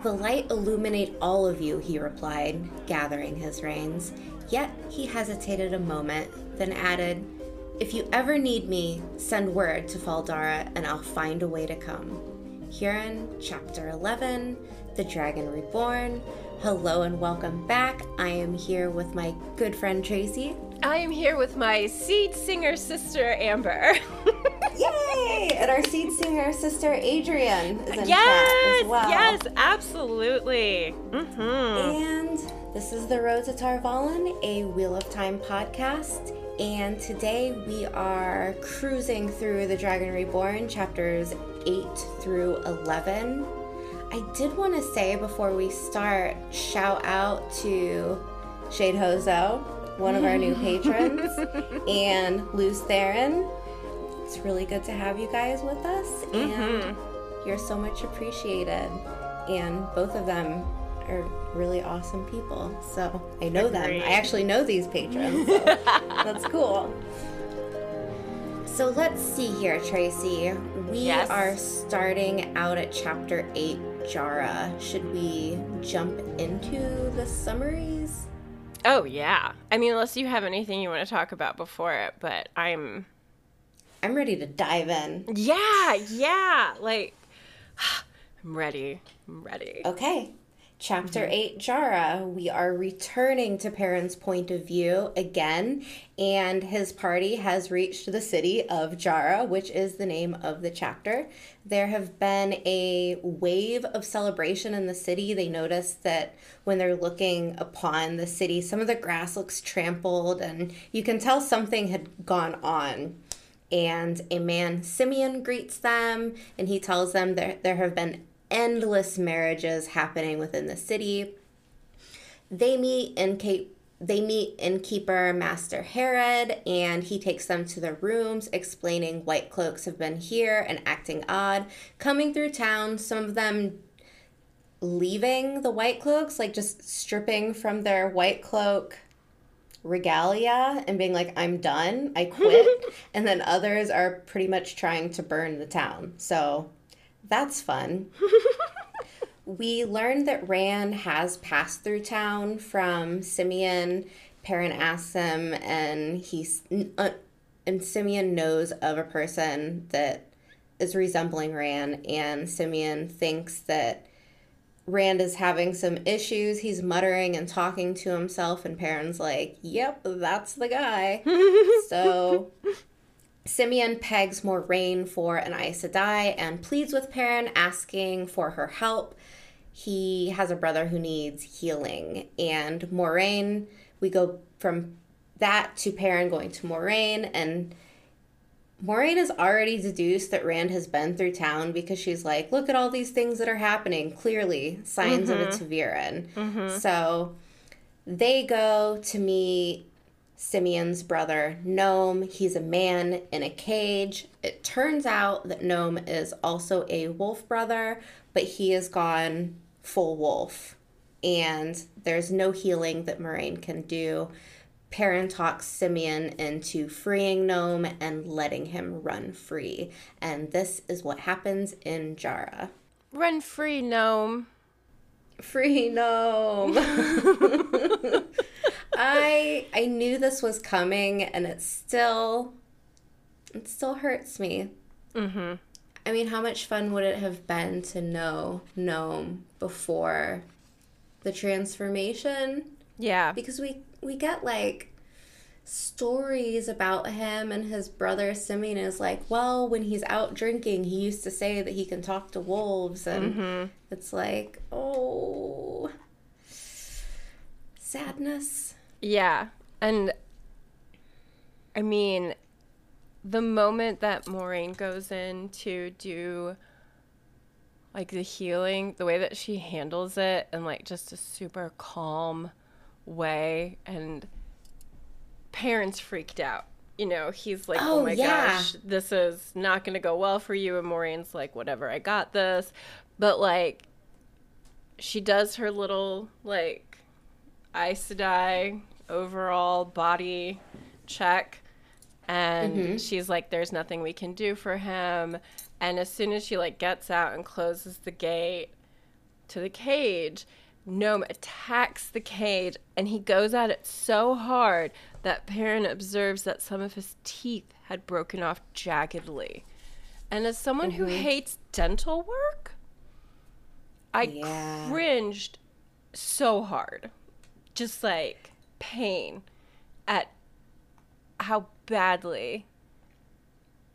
The light illuminate all of you, he replied, gathering his reins. Yet he hesitated a moment, then added, If you ever need me, send word to Fal Dara and I'll find a way to come. Here in Chapter 11, The Dragon Reborn. Hello and welcome back. I am here with my good friend Tracy. I am here with my seed singer sister Amber. And our seed singer sister Adrian is in yes, as well. yes, absolutely. Mm-hmm. And this is the Road to Tar Valon, a Wheel of Time podcast. And today we are cruising through The Dragon Reborn, chapters 8 through 11. I did want to say before we start, shout out to Shade Hozo, one of our new patrons, and Luce Theron. It's really good to have you guys with us, and mm-hmm. you're so much appreciated. And both of them are really awesome people. So I know them. I actually know these patrons. So that's cool. So let's see here, Tracy. We Yes. are starting out at chapter 8, Jarra. Should we jump into the summaries? Oh yeah. I mean, unless you have anything you want to talk about before it, but I'm. I'm ready to dive in. Yeah, yeah. Like, I'm ready. I'm ready. Okay. Chapter mm-hmm. 8 Jarra, we are returning to Perrin's point of view again, and his party has reached the city of Jarra, which is the name of the chapter. There have been a wave of celebration in the city. They notice that when they're looking upon the city, some of the grass looks trampled, and you can tell something had gone on and a man Simion greets them and he tells them there there have been endless marriages happening within the city. They meet in Cape they meet innkeeper Master Herod and he takes them to their rooms explaining white cloaks have been here and acting odd coming through town some of them leaving the white cloaks like just stripping from their white cloak regalia and being like, I'm done, I quit. and then others are pretty much trying to burn the town. So that's fun. we learned that Rand has passed through town from Simion. Perrin asks him, and he's uh, and Simion knows of a person that is resembling Rand, and Simion thinks that Rand is having some issues. He's muttering and talking to himself, and Perrin's like, Yep, that's the guy. so Simion pegs Moiraine for an Aes Sedai and pleads with Perrin, asking for her help. He has a brother who needs healing, and Moiraine, we go from that to Perrin going to Moiraine, and Moiraine has already deduced that Rand has been through town because she's like, look at all these things that are happening. Clearly, signs of a mm-hmm. ta'veren. Mm-hmm. So they go to meet Simion's brother, Noam. He's a man in a cage. It turns out that Noam is also a wolf brother, but he has gone full wolf. And there's no healing that Moiraine can do. Perrin talks Simion into freeing Noam and letting him run free. And this is what happens in Jarra. Run free, Noam. Free Noam. I I knew this was coming and it still it still hurts me. Mm-hmm. I mean, how much fun would it have been to know Noam before the transformation? Yeah. because we we get like stories about him and his brother Simion is like, well, when he's out drinking, he used to say that he can talk to wolves, and mm-hmm. it's like, oh, sadness. Yeah. And I mean, the moment that Moiraine goes in to do like the healing, the way that she handles it and like just a super calm way and Perrin's freaked out. You know, he's like, Oh, "Oh, my yeah. gosh, this is not going to go well for you." And Moiraine's like, "Whatever, I got this." But like she does her little like Aes Sedai overall body check and mm-hmm. she's like there's nothing we can do for him and as soon as she like gets out and closes the gate to the cage Noam attacks the cage and he goes at it so hard that Perrin observes that some of his teeth had broken off jaggedly. And as someone who mm-hmm. hates dental work i Yeah. cringed so hard. Just like pain at how badly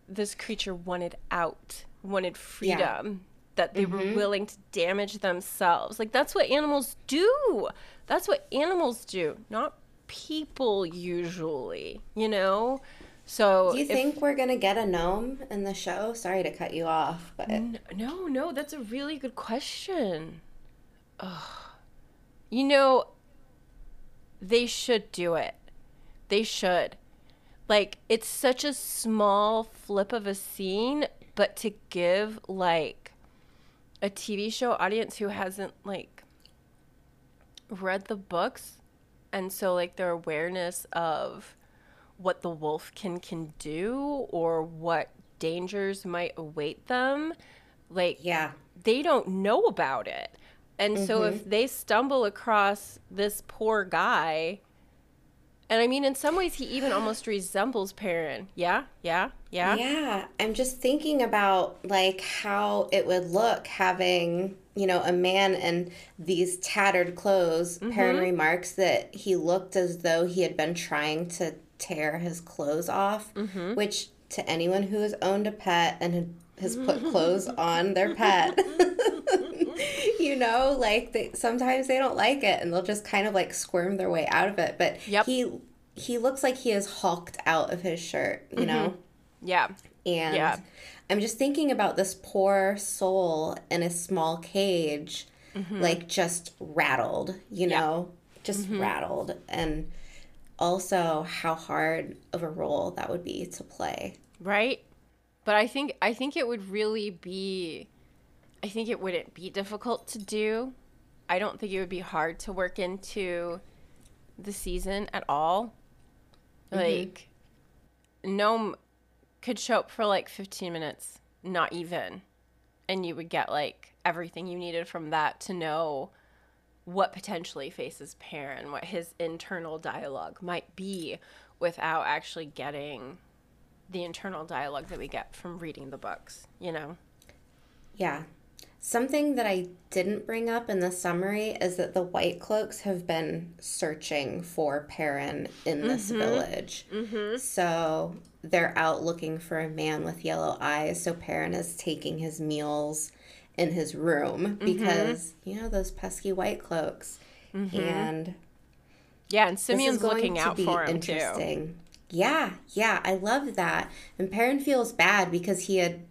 this creature wanted out, wanted freedom, that they were mm-hmm. willing to damage themselves. Like that's what animals do. That's what animals do, not people usually, you know? So Do you if- think we're gonna get a Noam in the show? Sorry to cut you off, but No, no, that's a really good question. Ugh. You know, they should do it. They should. Like, it's such a small flip of a scene, but to give, like, a TV show audience who hasn't, like, read the books, and so, like, their awareness of what the wolfkin can do or what dangers might await them, like, yeah, they don't know about it. And so if mm-hmm. they stumble across this poor guy, and I mean, in some ways, he even almost resembles Perrin. Yeah, yeah, yeah. yeah. I'm just thinking about like how it would look having you know a man in these tattered clothes. Mm-hmm. Perrin remarks that he looked as though he had been trying to tear his clothes off, mm-hmm. which to anyone who has owned a pet and had- has put clothes on their pet. you know, like they, sometimes they don't like it and they'll just kind of like squirm their way out of it. But Yep. he he looks like he is hulked out of his shirt, you mm-hmm. know. Yeah. And Yeah. I'm just thinking about this poor soul in a small cage, mm-hmm. like just rattled, you know, just mm-hmm. rattled. And also how hard of a role that would be to play. Right? But I think I think it would really be I think it wouldn't be difficult to do. I don't think it would be hard to work into the season at all. Mm-hmm. Like Noam could show up for like 15 minutes, not even. And you would get like everything you needed from that to know what potentially faces Perrin, what his internal dialogue might be without actually getting the internal dialogue that we get from reading the books, you know? Yeah. Something that I didn't bring up in the summary is that the White Cloaks have been searching for Perrin in this mm-hmm. village. Mm-hmm. So they're out looking for a man with yellow eyes. So Perrin is taking his meals in his room mm-hmm. because, you know, those pesky White Cloaks. And Yeah, and Simion's looking out for him too. Yeah, yeah, I love that. And Perrin feels bad because he had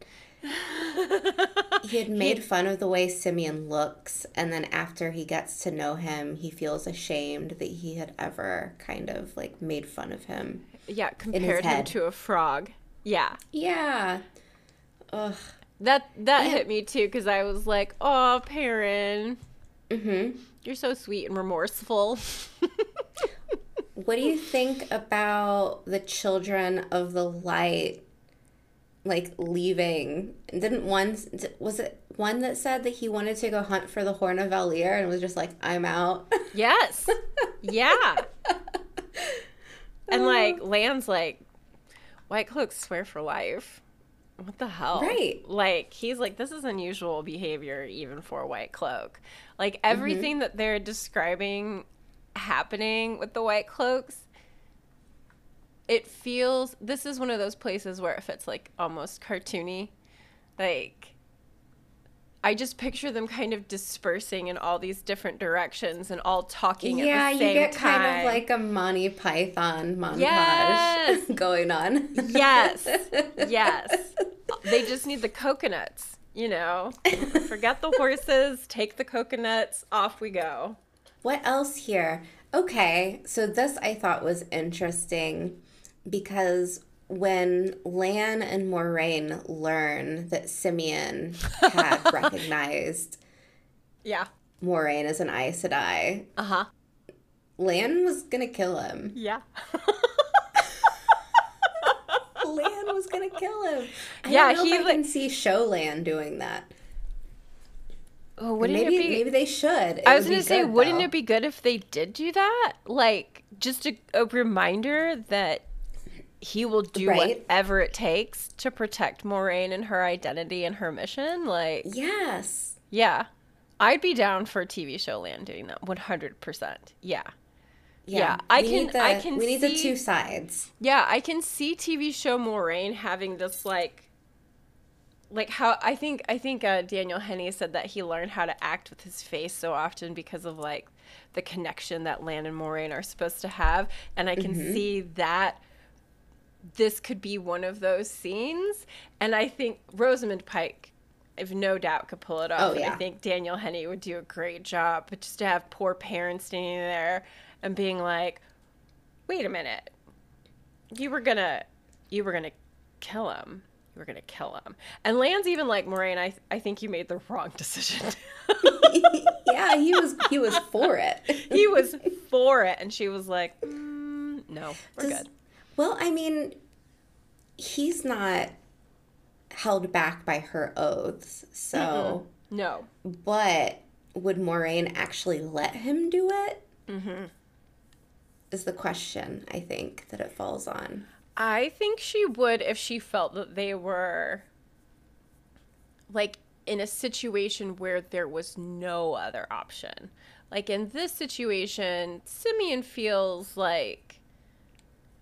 he had made fun of the way Simion looks, and then after he gets to know him, he feels ashamed that he had ever kind of like made fun of him. Yeah, compared him to a frog. Yeah. Yeah. Ugh. That that hit me too because I was like, "Oh, Perrin, Mm-hmm. you're so sweet and remorseful." What do you think about the children of the light like leaving? Didn't one was it one that said that he wanted to go hunt for the horn of Valere and was just like, I'm out. yes. Yeah. and like Lan's like, White Cloaks swear for life. What the hell? Right. Like he's like, this is unusual behavior even for a White Cloak. Like Mm-hmm. everything that they're describing happening with the White Cloaks. It feels this is one of those places where it fits like almost cartoony. Like I just picture them kind of dispersing in all these different directions and all talking yeah, at the you get time. kind of like a Monty Python montage Yes. going on. yes, yes. They just need the coconuts, you know. Forget the horses, take the coconuts, off we go. What else here? Okay, so this I thought was interesting because when Lan and Moiraine learn that Simion had recognized Yeah. Moiraine as an Aes Sedai, Uh huh. Lan was gonna kill him. Yeah. Lan was gonna kill him. I Yeah, don't know he, if I like- can see show Lan doing that. Oh, wouldn't maybe it be? maybe they should. It I was gonna say, good, wouldn't though. it be good if they did do that? Like, just a, a reminder that he will do Right. whatever it takes to protect Moiraine and her identity and her mission. Like, Yes. yeah, I'd be down for a TV show Lan doing that. One hundred percent. Yeah, Yeah, I can- the, I can We need the two sides. yeah. I can see TV show Moiraine having this like. Like how I think I think uh, Daniel Henney said that he learned how to act with his face so often because of like the connection that Lan and Moiraine are supposed to have, and I can Mm-hmm. see that this could be one of those scenes. And I think Rosamund Pike, I've no doubt, could pull it off. Oh, yeah. I think Daniel Henney would do a great job. But just to have poor Perrin's standing there and being like, "Wait a minute, you were gonna, you were gonna kill him." Were gonna kill him, and Lan's even like Moiraine. I I think you made the wrong decision. yeah, he was he was for it. he was for it, and she was like, mm, "No, we're Does- good." Well, I mean, he's not held back by her oaths, so. No, But would Moiraine actually let him do it? Mm-hmm. Is the question I think that it falls on. I think she would if she felt that they were like in a situation where there was no other option. Like in this situation, Simion feels like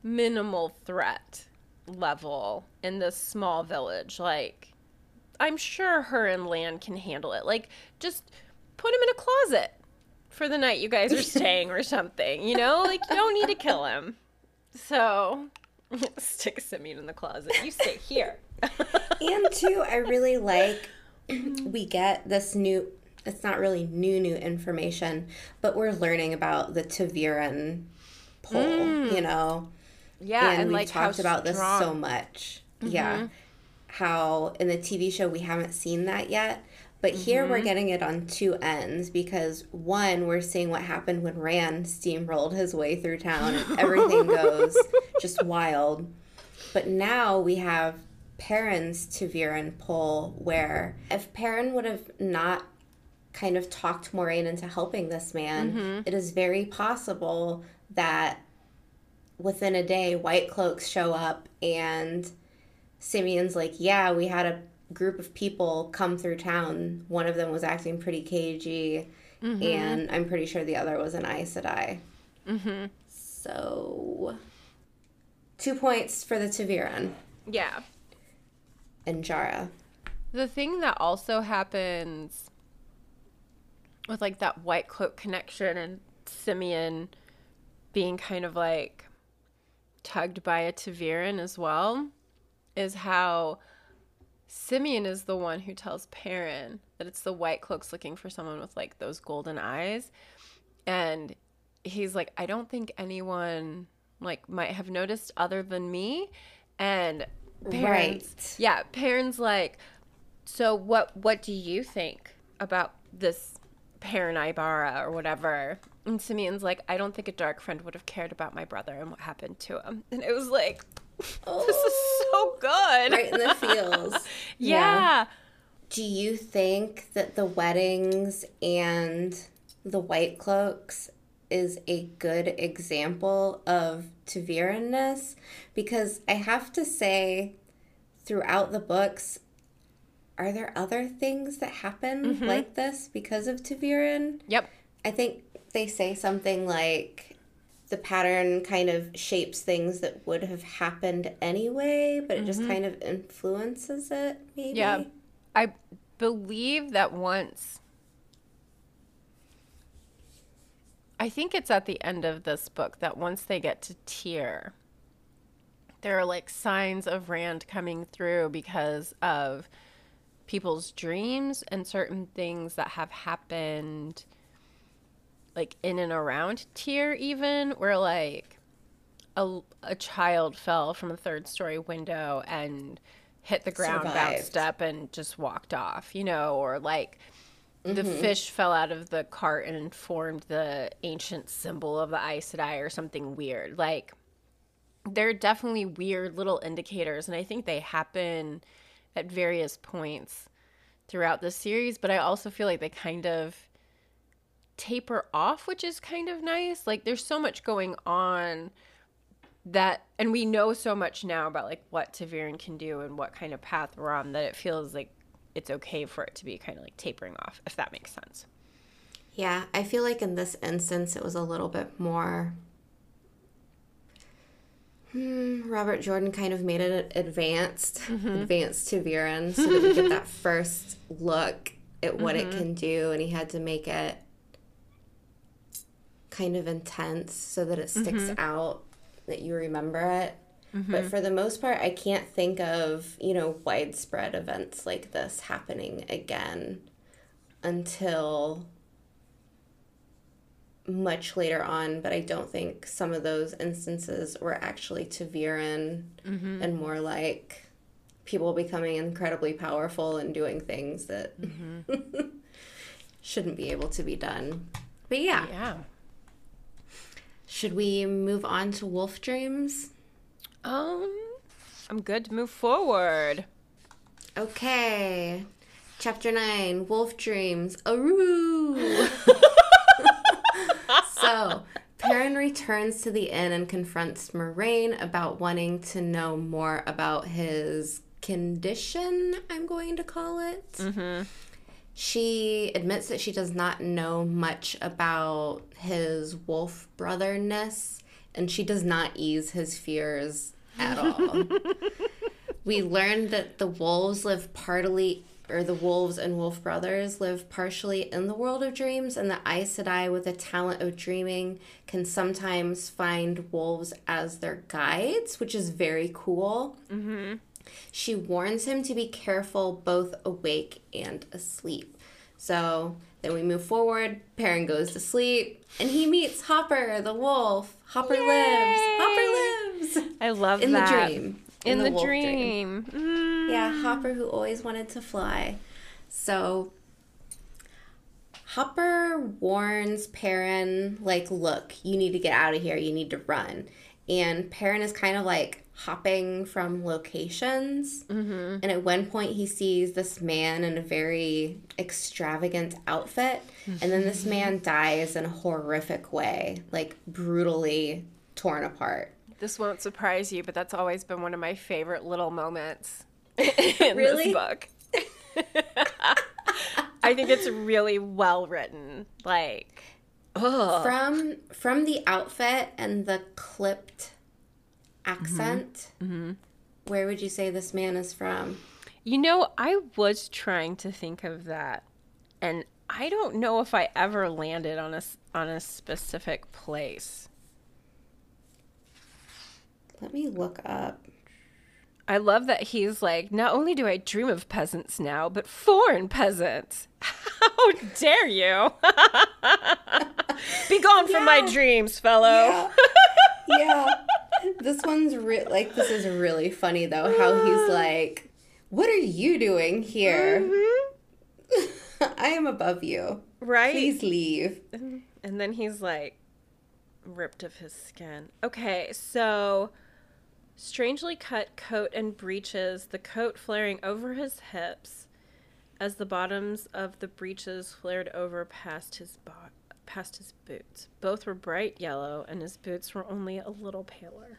minimal threat level in this small village. Like I'm sure her and Lan can handle it. Like just put him in a closet for the night you guys are staying or something, you know? Like you don't need to kill him. So stick Simion in the closet. You stay here. and two, I really like we get this new. It's not really new new information, but we're learning about the ta'veren pole. You know, yeah, and, and, we've like talked about this so strong- Mm-hmm. much. Yeah, how in the TV show we haven't seen that yet, but here Mm-hmm. we're getting it on two ends because one, we're seeing what happened when Rand steamrolled his way through town and everything goes just wild. But now we have Perrin's ta'veren pull, where if Perrin would have not kind of talked Moiraine into helping this man, Mm-hmm. it is very possible that within a day, White Cloaks show up and Simion's like, Yeah, we had a group of people come through town. One of them was acting pretty cagey, Mm-hmm. and I'm pretty sure the other was an Aes Sedai. Mm-hmm. So, two points for the ta'veren Yeah. and Jarra. The thing that also happens with like that white cloak connection and Simion being kind of like tugged by a ta'veren as well is how Simion is the one who tells Perrin that it's the white cloaks looking for someone with like those golden eyes. And he's like, I don't think anyone like might have noticed other than me. And Perrin's, Right. yeah, Perrin's like, so what what do you think about this Perrin Aybara or whatever? And Simion's like, I don't think a dark friend would have cared about my brother and what happened to him. And it was like, this is so oh. good. Right in the feels. yeah. Do you think that the weddings and the white cloaks is a good example of ta'verenness? Because I have to say, throughout the books, are there other things that happen mm-hmm. like this because of ta'veren? Yep. I think they say something like the pattern kind of shapes things that would have happened anyway, but it just mm-hmm. kind of influences it, maybe. Yeah. I believe that once I think it's at the end of this book that once they get to Tear, there are like signs of Rand coming through because of people's dreams and certain things that have happened like in and around Tear even where like a, a child fell from a third story window and hit the ground, Survived. bounced up and just walked off, you know, or like the mm-hmm. fish fell out of the cart and formed the ancient symbol of the Aes Sedai or something weird. Like there are definitely weird little indicators and I think they happen at various points throughout the series, but I also feel like they kind of taper off, which is kind of nice. Like there's so much going on that and we know so much now about like what ta'veren can do and what kind of path we're on that it feels like it's okay for it to be kind of like tapering off, if that makes sense. Yeah, I feel like in this instance it was a little bit more. Hmm, Robert Jordan kind of made it advanced, advanced ta'veren, so that we get that first look at what it can do, and he had to make it kind of intense so that it sticks mm-hmm. out, that you remember it. Mm-hmm. But for the most part, I can't think of, you know, widespread events like this happening again until much later on, but I don't think some of those instances were actually ta'veren mm-hmm. and more like people becoming incredibly powerful and doing things that shouldn't be able to be done. But yeah, Yeah. Should we move on to Wolf Dreams? Um I'm good to move forward. Okay. Chapter 9 Wolf Dreams. Aroo! so, Perrin returns to the inn and confronts Moiraine about wanting to know more about his condition, I'm going to call it. She admits that she does not know much about his wolf brotherness, and she does not ease his fears at all. we learned that the wolves live partly or the wolves and wolf brothers live partially in the world of dreams and the Aes Sedai with a talent of dreaming can sometimes find wolves as their guides which is very cool mm-hmm. She warns him to be careful both awake and asleep so then we move forward Perrin goes to sleep and he meets Hopper the wolf Hopper lives Hopper lives I love that. in that. the dream In, the, wolf dream. Mm. yeah, Hopper who always wanted to fly. So Hopper warns Perrin, like, look, you need to get out of here, you need to run. And Perrin is kind of like hopping from locations. Mm-hmm. And at one point, he sees this man in a very extravagant outfit. And then this man dies in a horrific way, like brutally torn apart. This won't surprise you, but that's always been one of my favorite little moments in Really? this book. I think it's really well written. Like, ugh. from from the outfit and the clipped accent mm-hmm. Mm-hmm. where would you say this man is from You know, I was trying to think of that, and I don't know if I ever landed on a on a specific place. let me look up I love that he's like, not only do I dream of peasants now, but foreign peasants. How dare you? Be gone from my dreams, fellow. yeah this one's re- like this is really funny though how he's uh. like what are you doing here? Mm-hmm. I am above you. Right? please leave. And then he's like ripped of his skin. Okay, so strangely cut coat and breeches, the coat flaring over his hips as the bottoms of the breeches flared over past his bo- past his boots. Both were bright yellow and his boots were only a little paler.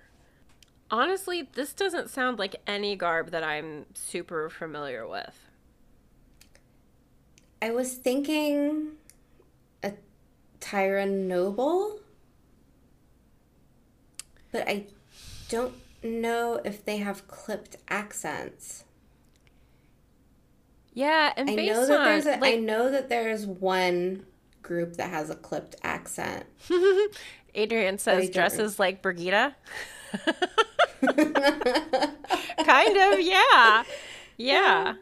Honestly, this doesn't sound like any garb that I'm super familiar with. i was thinking a Tairen noble but i don't know if they have clipped accents Yeah, and I know that on there's a, I like, know that there's one group that has a clipped accent. Adrian says dresses like Brigida. kind of, yeah. Yeah.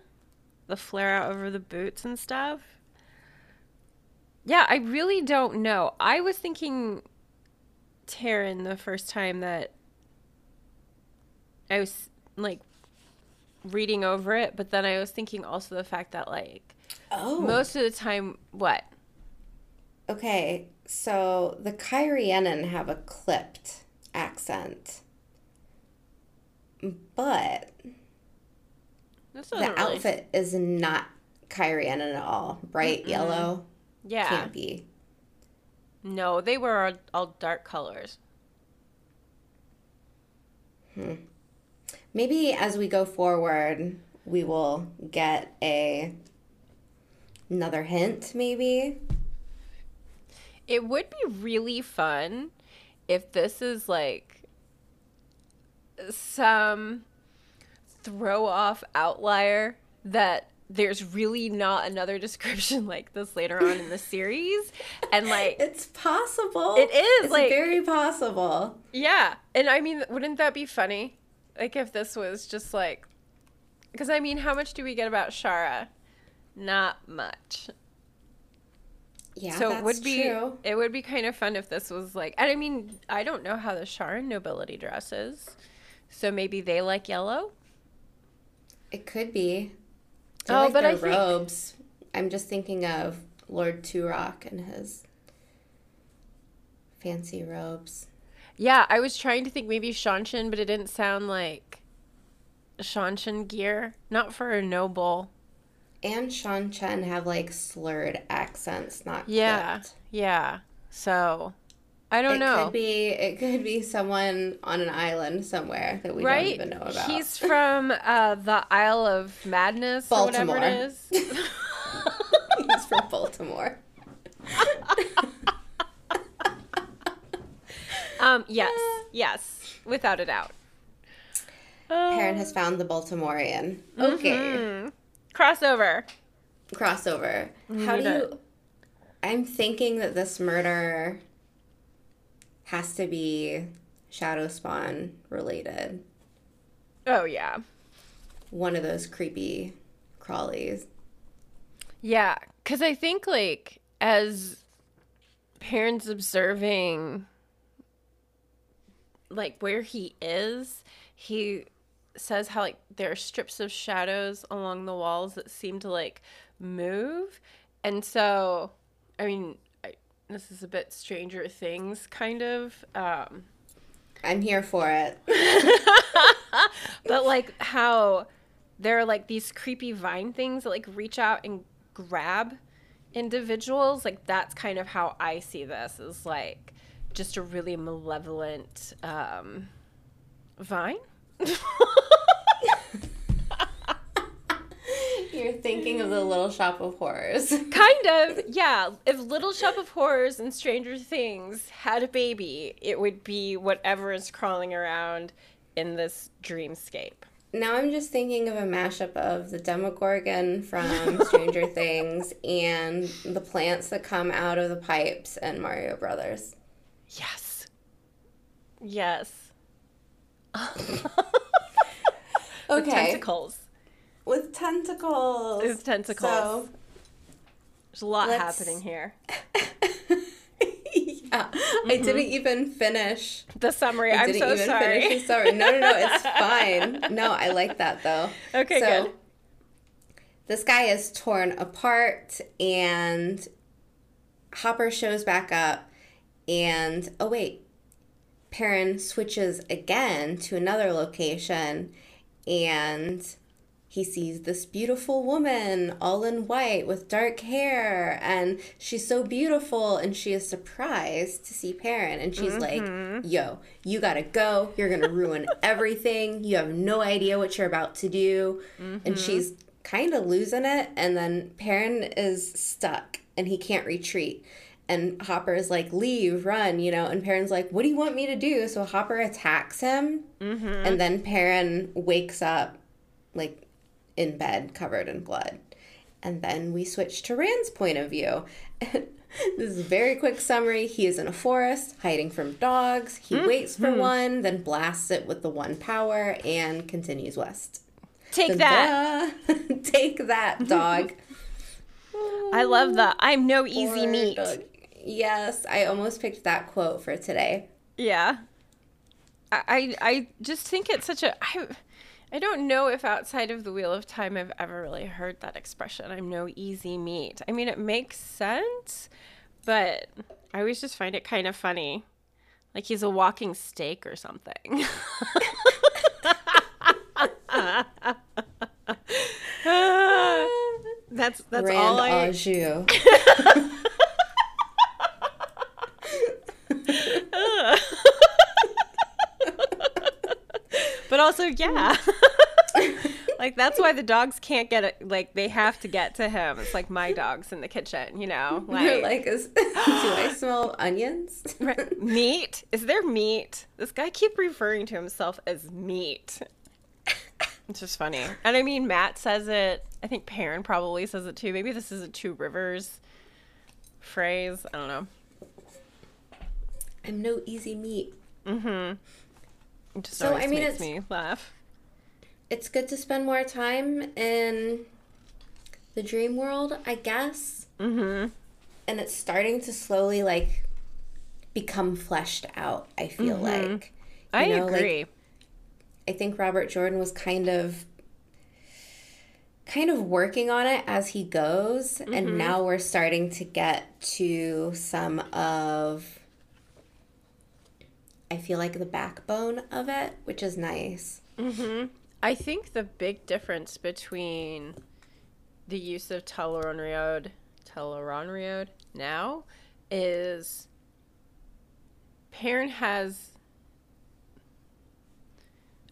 The flare out over the boots and stuff. Yeah, I really don't know. I was thinking Tairen the first time that I was like reading over it, but then I was thinking also the fact that like Oh. most of the time, what? Okay, so the Cairhienin have a clipped accent. But the really- outfit is not Cairhienin at all. Bright yellow. Yeah. Can't be. No, they were all, all dark colors. Hmm. Maybe as we go forward, we will get a another hint, maybe. It would be really fun if this is like some throw off outlier that there's really not another description like this later on in the series. And like, It's possible. It is, It's like- very possible. yeah. And I mean, wouldn't that be funny? Like, if this was just like, because I mean, how much do we get about Shara? Not much. Yeah, so that's it would be true. it would be kind of fun if this was like and I mean I don't know how the Sharan nobility dresses. So maybe they like yellow? It could be. They Oh, like but their I think- robes. I'm just thinking of Lord Turak and his fancy robes. Yeah, I was trying to think maybe Seanchan, but it didn't sound like Seanchan gear. Not for a noble. And Seanchan have like slurred accents, not Yeah. clipped. Yeah. So I don't it know. could be it could be someone on an island somewhere that we right? don't even know about. He's from uh, the Isle of Madness or whatever Baltimore. it is. He's from Baltimore. um, yes, yes, without a doubt. Perrin has found the Baltimorean. Okay. Mm. Crossover. Crossover. How do it. you I'm thinking that this murder has to be Shadow Spawn related. Oh yeah. One of those creepy crawlies. Yeah, because I think like as Perrin's observing like where he is, he says how like there are strips of shadows along the walls that seem to like move, and so I mean I, this is a bit Stranger Things kind of. Um, I'm here for it. but like how there are like these creepy vine things that like reach out and grab individuals like that's kind of how i see this is like just a really malevolent um vine You're thinking of the Little Shop of Horrors. kind of yeah if little shop of horrors and stranger things had a baby it would be whatever is crawling around in this dreamscape Now I'm just thinking of a mashup of the Demogorgon from Stranger Things and the plants that come out of the pipes and Mario Brothers. yes yes Okay. tentacles With tentacles. With tentacles. So, There's a lot Let's- happening here. yeah. I didn't even finish. The summary. I Mm-hmm. I'm didn't so even sorry. finish the story. No, no, no. It's fine. No, I like that though. Okay, so, good. This guy is torn apart, and Hopper shows back up, and oh wait, Perrin switches again to another location, and he sees this beautiful woman all in white with dark hair, and she's so beautiful, and she is surprised to see Perrin, and she's like, mm-hmm. "Yo, you gotta go. You're gonna ruin everything. You have no idea what you're about to do," and mm-hmm. she's kind of losing it, and then Perrin is stuck, and he can't retreat. And Hopper is like, leave, run, you know. And Perrin's like, what do you want me to do? So Hopper attacks him. Mm-hmm. And then Perrin wakes up, like, in bed, covered in blood. And then we switch to Rand's point of view. this is a very quick summary. He is in a forest, hiding from dogs. He mm-hmm. waits for one, then blasts it with the one power, and continues west. Take that. Ta-da! Take that, dog. I love that. I'm no easy Poor meat. dog. Yes, I almost picked that quote for today. Yeah. I, I I just think it's such a I I don't know if outside of the Wheel of Time I've ever really heard that expression. I'm no easy meat. I mean it makes sense, but I always just find it kind of funny. Like he's a walking steak or something. that's that's Rand all I au jus. But also, yeah. Mm-hmm. like that's why the dogs can't get it. Like they have to get to him. It's like my dogs in the kitchen, you know. Like, like, is, do I smell onions? right, meat. Is there meat? This guy keep referring to himself as meat. It's just funny. And I mean, Mat says it. I think Perrin probably says it too. Maybe this is a Two Rivers phrase. I don't know. I'm no easy meat. Mm-hmm. It just So, I mean, makes it's- me laugh. It's good to spend more time in the dream world, I guess. Mm-hmm. And it's starting to slowly like become fleshed out. I feel like. I You know, like, agree. I think Robert Jordan was kind of kind of working on it as he goes and now we're starting to get to some of I feel like the backbone of it, which is nice. Mm-hmm. I think the big difference between the use of Tel'aran'rhiod, Tel'aran'rhiod now is Perrin has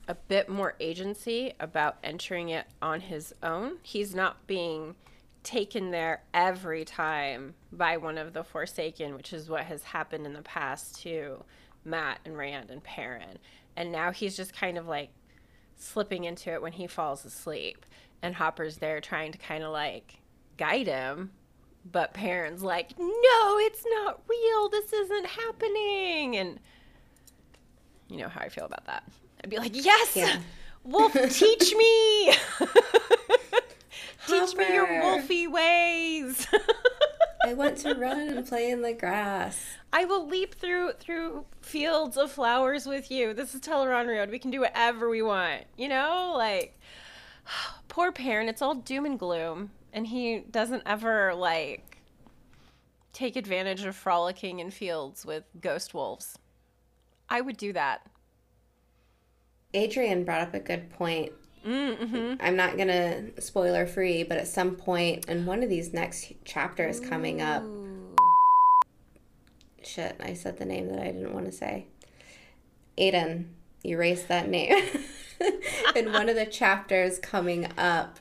a bit more agency about entering it on his own. He's not being taken there every time by one of the Forsaken, which is what has happened in the past to Mat and Rand and Perrin. And now he's just kind of like slipping into it when he falls asleep. And Hopper's there trying to kind of like guide him. But Perrin's like, no, it's not real. This isn't happening. And you know how I feel about that. I'd be like, yes, Yeah. Wolf, teach me. teach me your wolfy ways. I want to run and play in the grass. I will leap through through fields of flowers with you. This is Tel'aran'rhiod. We can do whatever we want. You know, like poor Perrin. It's all doom and gloom, and he doesn't ever like take advantage of frolicking in fields with ghost wolves. I would do that. Adrian brought up a good point. Mm-hmm. I'm not gonna spoiler free, but at some point in one of these next chapters coming up, shit, I said the name that I didn't want to say. Aiden, erase that name. in one of the chapters coming up,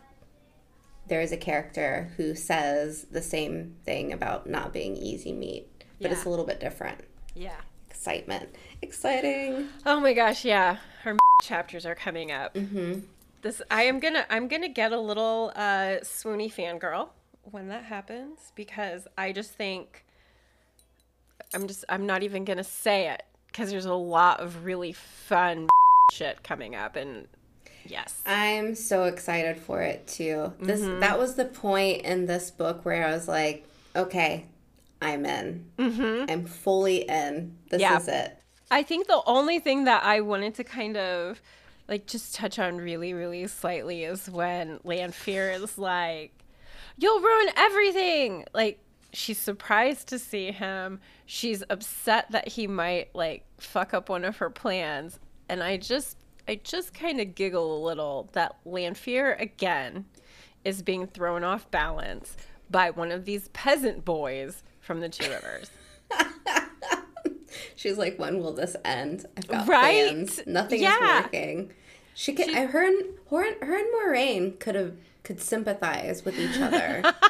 there is a character who says the same thing about not being easy meat, but it's a little bit different. Yeah. Excitement, exciting. Oh my gosh, yeah. Her chapters are coming up. Mm-hmm. This I am gonna I'm gonna get a little uh, swoony fangirl when that happens because I just think I'm just I'm not even gonna say it because there's a lot of really fun shit coming up and yes. I'm so excited for it too. This Mm-hmm. that was the point in this book where I was like, okay, I'm in. Mm-hmm. I'm fully in. This Yeah. is it. I think the only thing that I wanted to kind of like just touch on really, really slightly is when Lanfear is like, You'll ruin everything. Like, she's surprised to see him. She's upset that he might like fuck up one of her plans. And I just I just kind of giggle a little that Lanfear again is being thrown off balance by one of these peasant boys from the Two Rivers. She's like, when will this end? I've got Right? plans. Nothing Yeah. is working. She could. I her and her, and- her and Moiraine could have could sympathize with each other.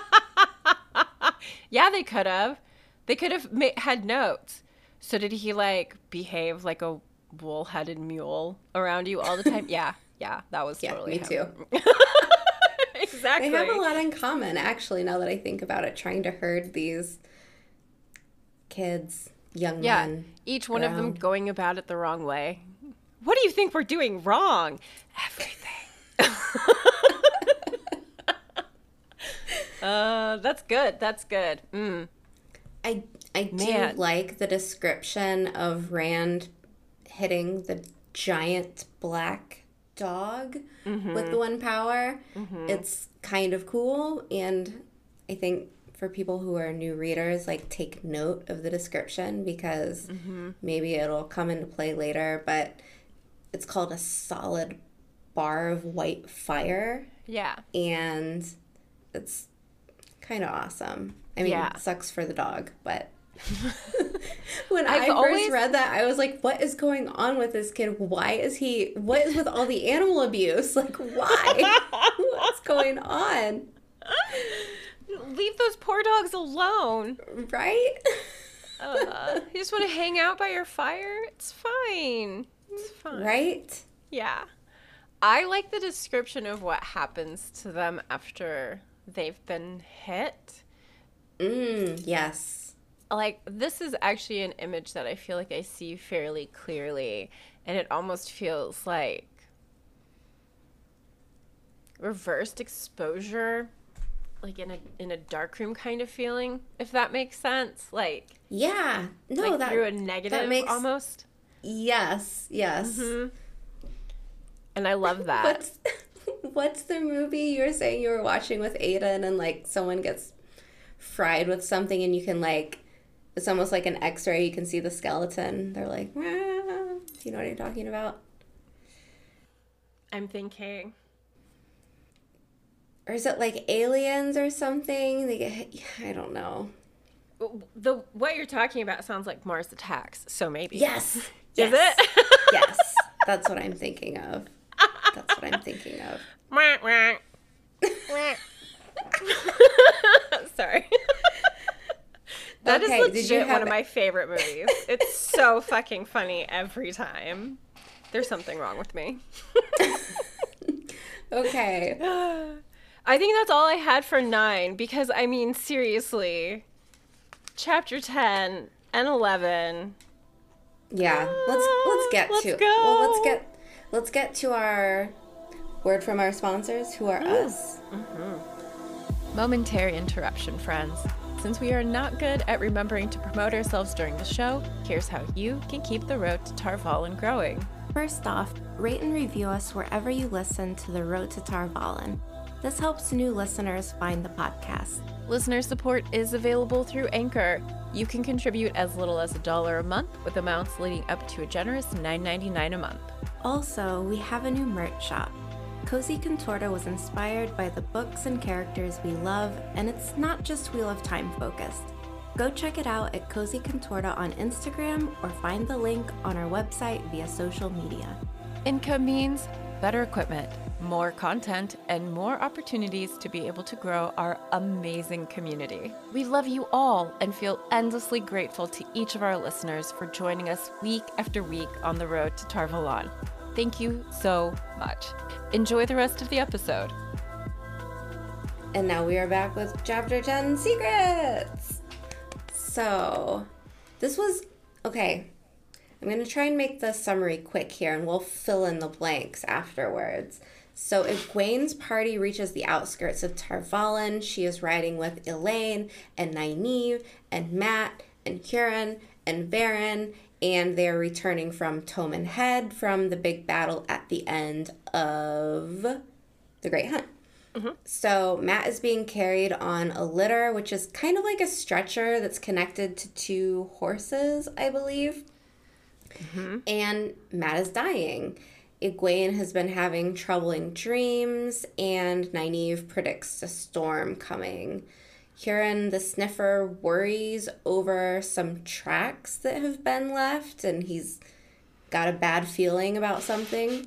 Yeah, they could have. They could have ma- had notes. So did he like behave like a wool-headed mule around you all the time? yeah, yeah, that was yeah, totally me him. too. exactly. They have a lot in common, actually. Now that I think about it, trying to herd these kids, young yeah, men. each one of them going about it the wrong way. What do you think we're doing wrong? Everything. Uh, that's good. That's good. Mm. I I do like the description of Rand hitting the giant black dog with the one power. It's kind of cool and I think for people who are new readers like take note of the description because mm-hmm. maybe it'll come into play later, but it's called a solid bar of white fire Yeah. and it's kind of awesome. I mean, Yeah. it sucks for the dog, but when I've I first always- read that, I was like, "What is going on with this kid? Why is he? What is with all the animal abuse? Like, why? What's going on? Leave those poor dogs alone. Right? Uh, you just want to hang out by your fire? It's fine. It's fine. right? Yeah. I like the description of what happens to them after they've been hit. Mm, yes. Like, this is actually an image that I feel like I see fairly clearly, and it almost feels like reversed exposure like in a in a dark room kind of feeling if that makes sense like Yeah. No, like that through a negative that makes- almost yes, yes. and i love that What's what's the movie you were saying you were watching with Aiden and like someone gets fried with something and you can like it's almost like an X-ray. You can see the skeleton. They're like, ah. do you know what I'm talking about? i'm thinking Or is it like aliens or something? They get I don't know. the what you're talking about sounds like mars attacks so maybe Yes. is yes. it yes. That's what I'm thinking of. That's what I'm thinking of. Sorry That is Okay, you legit one of my favorite movies. It's so fucking funny every time. There's something wrong with me. Okay. I think that's all I had for nine because I mean, seriously, chapter 10 and 11. Yeah. Let's ah, let's get Let's to go. well let's get let's get to our word from our sponsors who are us. Mm-hmm. Momentary interruption, friends. Since we are not good at remembering to promote ourselves during the show, here's how you can keep the road to Tar Valon growing. First off, rate and review us wherever you listen to The Road to Tar Valon. This helps new listeners find the podcast. Listener support is available through Anchor. You can contribute as little as a dollar a month, with amounts leading up to a generous $9.99 a month. Also, we have a new merch shop. Cozy Contorta was inspired by the books and characters we love, and it's not just Wheel of Time focused. Go check it out at Cozy Contorta on Instagram or find the link on our website via social media. Income means better equipment, more content, and more opportunities to be able to grow our amazing community. We love you all and feel endlessly grateful to each of our listeners for joining us week after week on the road to Tar Valon. Thank you so much. Enjoy the rest of the episode. And now we are back with chapter 10 secrets. So, this was okay. I'm going to try and make the summary quick here and we'll fill in the blanks afterwards. So, if Egwene's party reaches the outskirts of Tar Valon, She is riding with Elayne and Nynaeve and Mat and Hurin and Verin, and they're returning from Toman Head from the big battle at the end of the Great Hunt. Mm-hmm. So Mat is being carried on a litter, which is kind of like a stretcher that's connected to two horses, I believe. Mm-hmm. And Mat is dying. Egwene has been having troubling dreams, and Nynaeve predicts a storm coming. Hurin the Sniffer worries over some tracks that have been left, and he's got a bad feeling about something.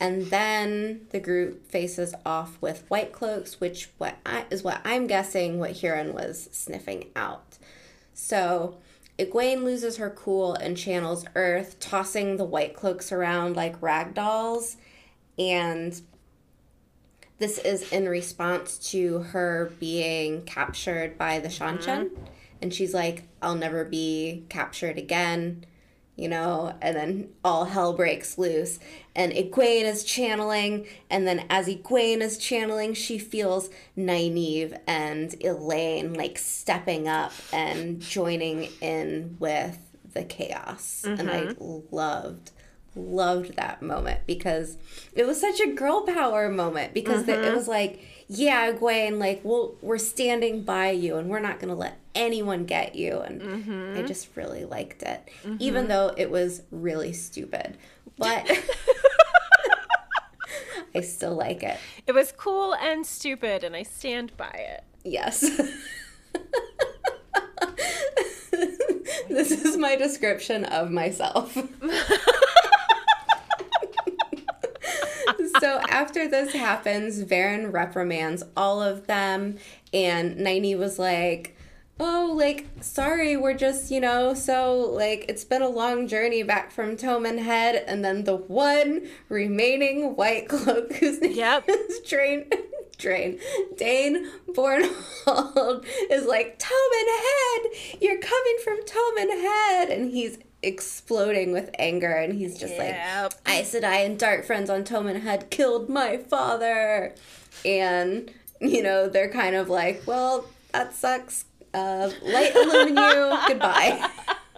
And then the group faces off with white cloaks, which what I, is what I'm guessing what Hurin was sniffing out. So Egwene loses her cool and channels Earth, tossing the white cloaks around like rag dolls. And this is in response to her being captured by the Seanchan. Mm-hmm. And she's like, I'll never be captured again. You know, and then all hell breaks loose. And Egwene is channeling, and then as Egwene is channeling, she feels Nynaeve and Elayne like stepping up and joining in with the chaos. And I mm-hmm. loved loved that moment because it was such a girl power moment because the- it mm-hmm. was like yeah Gwen like well we're standing by you and we're not going to let anyone get you. And mm-hmm. I just really liked it mm-hmm. even though it was really stupid. But I still like it. It was cool and stupid, and I stand by it. yes. This is my description of myself so after this happens, Verin reprimands all of them, and Nynaeve was like, "Oh, like sorry, we're just you know so like it's been a long journey back from Toman Head, and then the one remaining White Cloak whose name Yep. is Drain." Drain. Dain Bornhald is like, Toman Head! You're coming from Toman Head! And he's exploding with anger and he's just like, Yep. Aes Sedai and Dark Friends on Toman had killed my father. And, you know, they're kind of like, well, that sucks. Uh, light illumine you. Goodbye.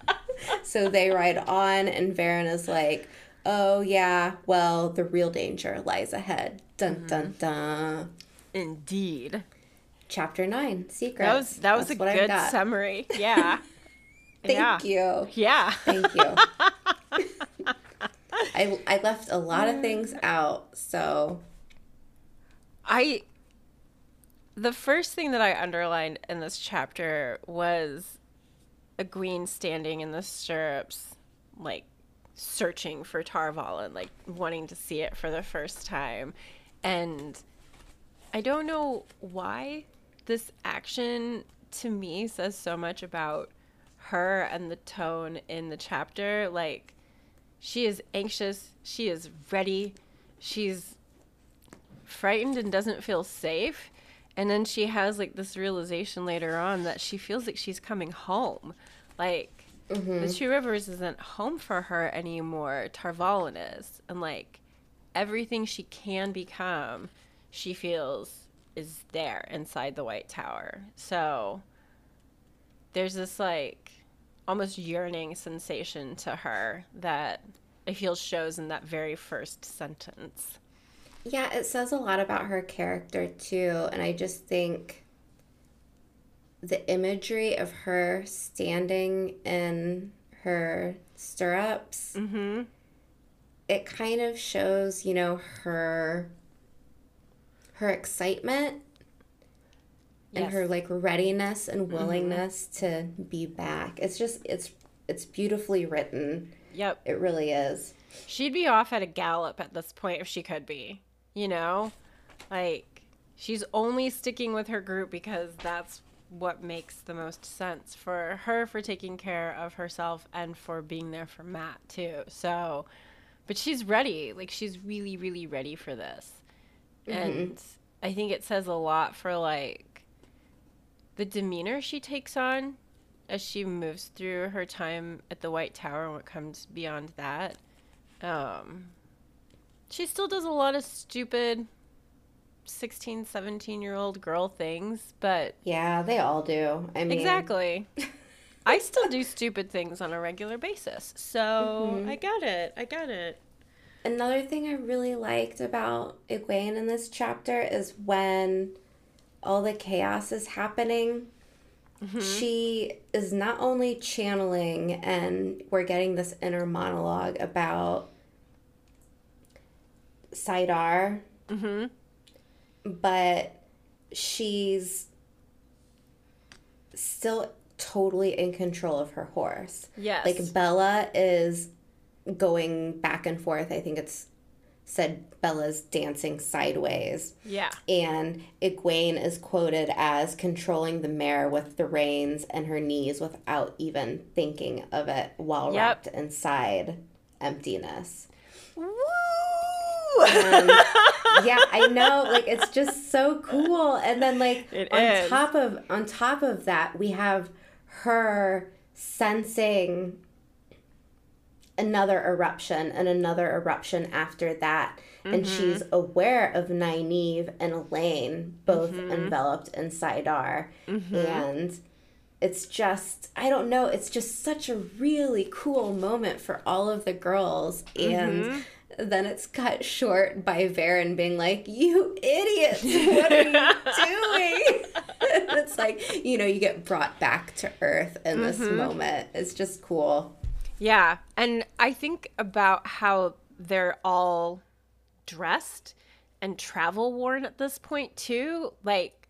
so they ride on, and Verin is like, oh, yeah, well, the real danger lies ahead. Dun, dun, dun. Indeed. Chapter 9 Secrets. That was that was That's a good summary. Yeah. Thank yeah. you. Yeah. Thank you. I, I left a lot of things mm. out, so I the first thing that I underlined in this chapter was Egwene standing in the stirrups, like searching for Tar Valon and like wanting to see it for the first time. And I don't know why this action to me says so much about her and the tone in the chapter. Like, she is anxious, she is ready, she's frightened and doesn't feel safe. And then she has like this realization later on that she feels like she's coming home. Like the mm-hmm. Two Rivers isn't home for her anymore. Tar Valon is. And like everything she can become, she feels is there inside the White Tower. So there's this like almost yearning sensation to her that I feel shows in that very first sentence. Yeah, it says a lot about her character too, and I just think the imagery of her standing in her stirrups, Mm-hmm. it kind of shows, you know, her her excitement and Yes. her like readiness and mm-hmm. willingness to be back. It's just it's it's beautifully written. Yep. It really is. She'd be off at a gallop at this point if she could be. You know? Like, she's only sticking with her group because that's what makes the most sense for her for taking care of herself and for being there for Mat, too. So, but she's ready. Like, she's really, really ready for this. Mm-hmm. And I think it says a lot for, like, the demeanor she takes on as she moves through her time at the White Tower and what comes beyond that. Um, she still does a lot of stupid 16, 17 year old girl things, but Yeah, they all do. I mean exactly. I still do stupid things on a regular basis. So I got it. I got it. Another thing I really liked about Egwene in this chapter is when all the chaos is happening. Mm-hmm. She is not only channeling, and we're getting this inner monologue about Saidar, mm-hmm. but she's still totally in control of her horse. Yes. Like Bella is going back and forth. I think it's said Bella's dancing sideways. yeah. And Egwene is quoted as controlling the mare with the reins and her knees without even thinking of it while Yep. wrapped inside emptiness. Woo! Um, yeah, I know. Like it's just so cool. And then like It on is. top of on top of that, we have her sensing another eruption and another eruption after that. Mm-hmm. And she's aware of Nynaeve and Elayne, both mm-hmm. enveloped in saidar. Mm-hmm. And it's just, I don't know, it's just such a really cool moment for all of the girls. And mm-hmm then it's cut short by Verin being like, "You idiots! What are you doing?" it's like you know you get brought back to Earth in mm-hmm. this moment. It's just cool. Yeah, and I think about how they're all dressed and travel worn at this point too. Like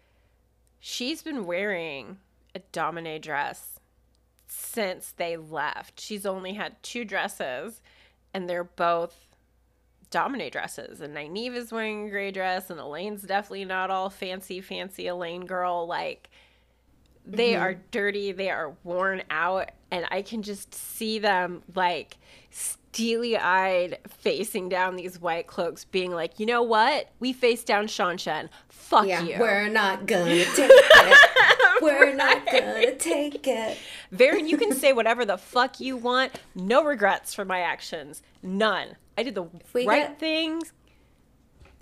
she's been wearing a Domani dress since they left. She's only had two dresses, and they're both Domani dresses, and Nynaeve is wearing a gray dress, and Elayne's definitely not all fancy, fancy Elayne girl. Like, they mm-hmm. are dirty, they are worn out, and I can just see them like steely eyed facing down these white cloaks, being like, you know what? We face down Seanchan. Fuck yeah, you. We're not gonna take it. We're right. not gonna take it. Verin, you can say whatever the fuck you want. No regrets for my actions. None. I did the right get, things.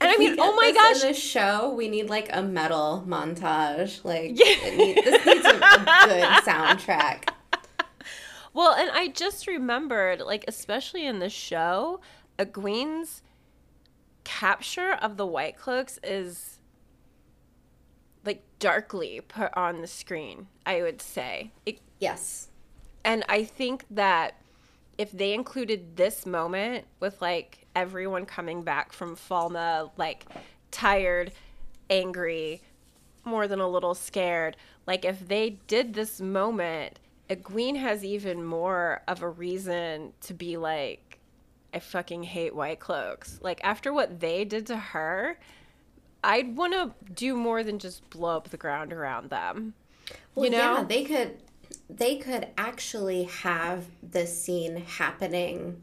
And I mean, oh my gosh! In this show, we need like a metal montage. Like, yeah. need, this needs a, a good soundtrack. Well, and I just remembered, like, especially in the show, Egwene's capture of the White Cloaks is like darkly put on the screen, I would say. It, yes. And I think that if they included this moment with like everyone coming back from Falme like tired, angry, more than a little scared, like if they did this moment, Egwene has even more of a reason to be like, I fucking hate white cloaks. Like after what they did to her, I'd want to do more than just blow up the ground around them. Well, you know? yeah, they could they could actually have this scene happening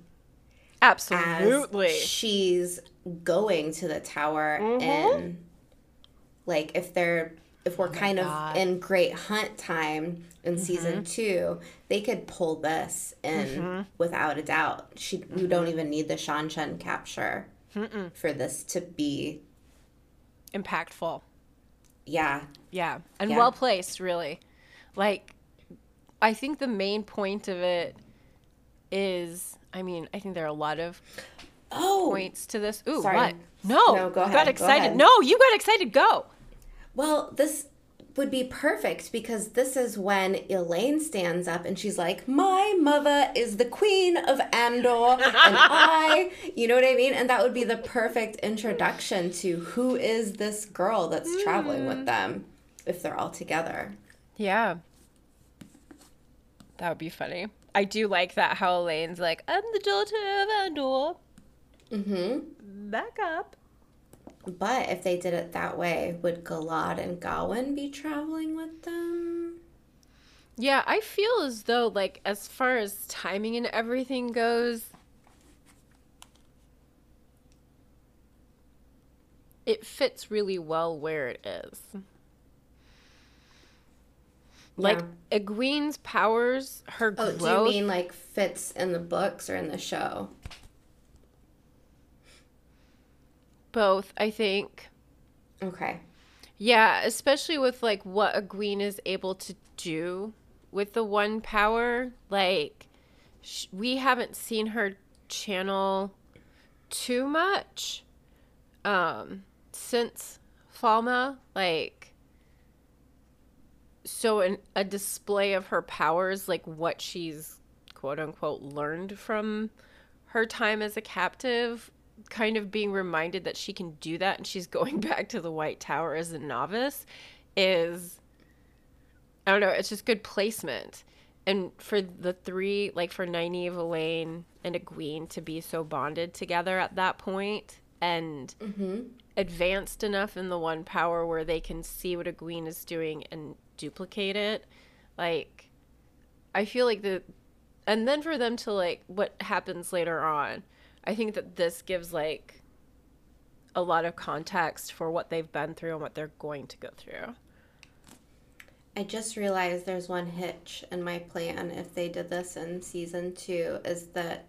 absolutely she's going to the tower mm-hmm. and like if they're if we're oh kind God. of in great hunt time in mm-hmm. season two they could pull this in mm-hmm. without a doubt she we don't mm-hmm. even need the Shan Seanchan capture Mm-mm. for this to be impactful yeah yeah and yeah. well placed really like I think the main point of it is, I mean, I think there are a lot of oh points to this. Ooh, sorry. what? No, no, go ahead. Got excited. Go no, you got excited. Go. Well, this would be perfect because this is when Elayne stands up and she's like, My mother is the queen of Andor, and I, you know what I mean? And that would be the perfect introduction to who is this girl that's mm. traveling with them if they're all together. Yeah. That would be funny. I do like that how Elayne's like, I'm the daughter of Andor. Mm-hmm. Back up. But if they did it that way, would Galad and Gawyn be traveling with them? Yeah, I feel as though, like, as far as timing and everything goes, it fits really well where it is. Like yeah. Egwene's powers, her oh, growth. do you mean like fits in the books or in the show? Both, I think. Okay. Yeah, especially with like what Egwene is able to do with the one power. Like, sh- we haven't seen her channel too much um since Falme, Like, so an, a display of her powers like what she's quote unquote learned from her time as a captive kind of being reminded that she can do that and she's going back to the white tower as a novice is i don't know it's just good placement and for the three like for Nynaeve, Elayne and Egwene to be so bonded together at that point and mm-hmm. advanced enough in the one power where they can see what Egwene is doing and duplicate it. Like, I feel like the, and then for them to like what happens later on, I think that this gives like a lot of context for what they've been through and what they're going to go through. I just realized there's one hitch in my plan if they did this in season two is that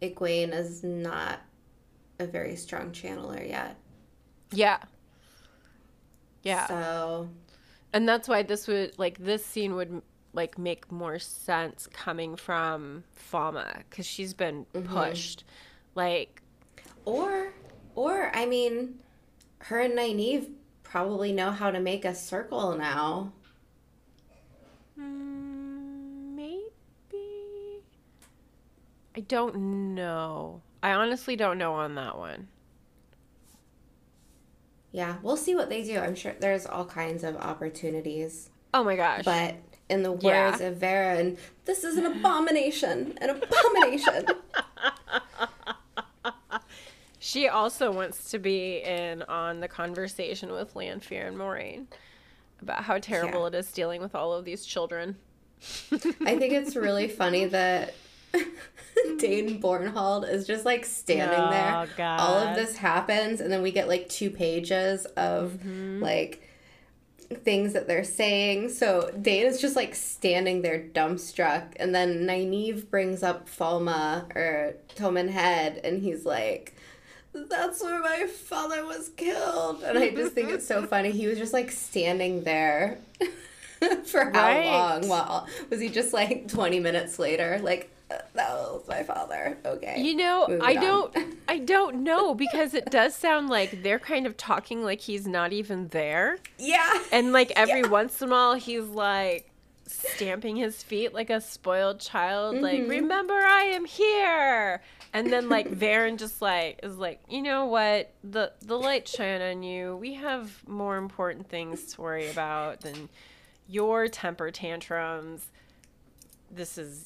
Egwene is not a very strong channeler yet. Yeah. Yeah. So and that's why this would like this scene would like make more sense coming from Falme cuz she's been pushed. Like or or I mean her and Nynaeve probably know how to make a circle now. mm, maybe I don't know. I honestly don't know on that one. Yeah, we'll see what they do. I'm sure there's all kinds of opportunities. Oh my gosh. But in the Yeah. words of Verin, this is an abomination. An abomination. She also wants to be in on the conversation with Lanfear and Moiraine about how terrible Yeah. it is dealing with all of these children. I think it's really funny that Dain Bornhald is just like standing Oh, there. All of this happens, and then we get like two pages of Mm-hmm. like things that they're saying. So Dain is just like standing there dumbstruck, and then Nynaeve brings up Falme or Toman Head, and he's like, That's where my father was killed. And I just think it's so funny. He was just like standing there. For how Right. long? Well, was he just like 20 minutes later? Like, "Uh, that was my father. Okay. You know, Moving I on. don't I don't know because it does sound like they're kind of talking like he's not even there. Yeah. And like every once in a while he's like stamping his feet like a spoiled child like Mm-hmm. remember I am here. And then like Verin just like is like, "You know what? The the light shine on you. We have more important things to worry about than your temper tantrums. This is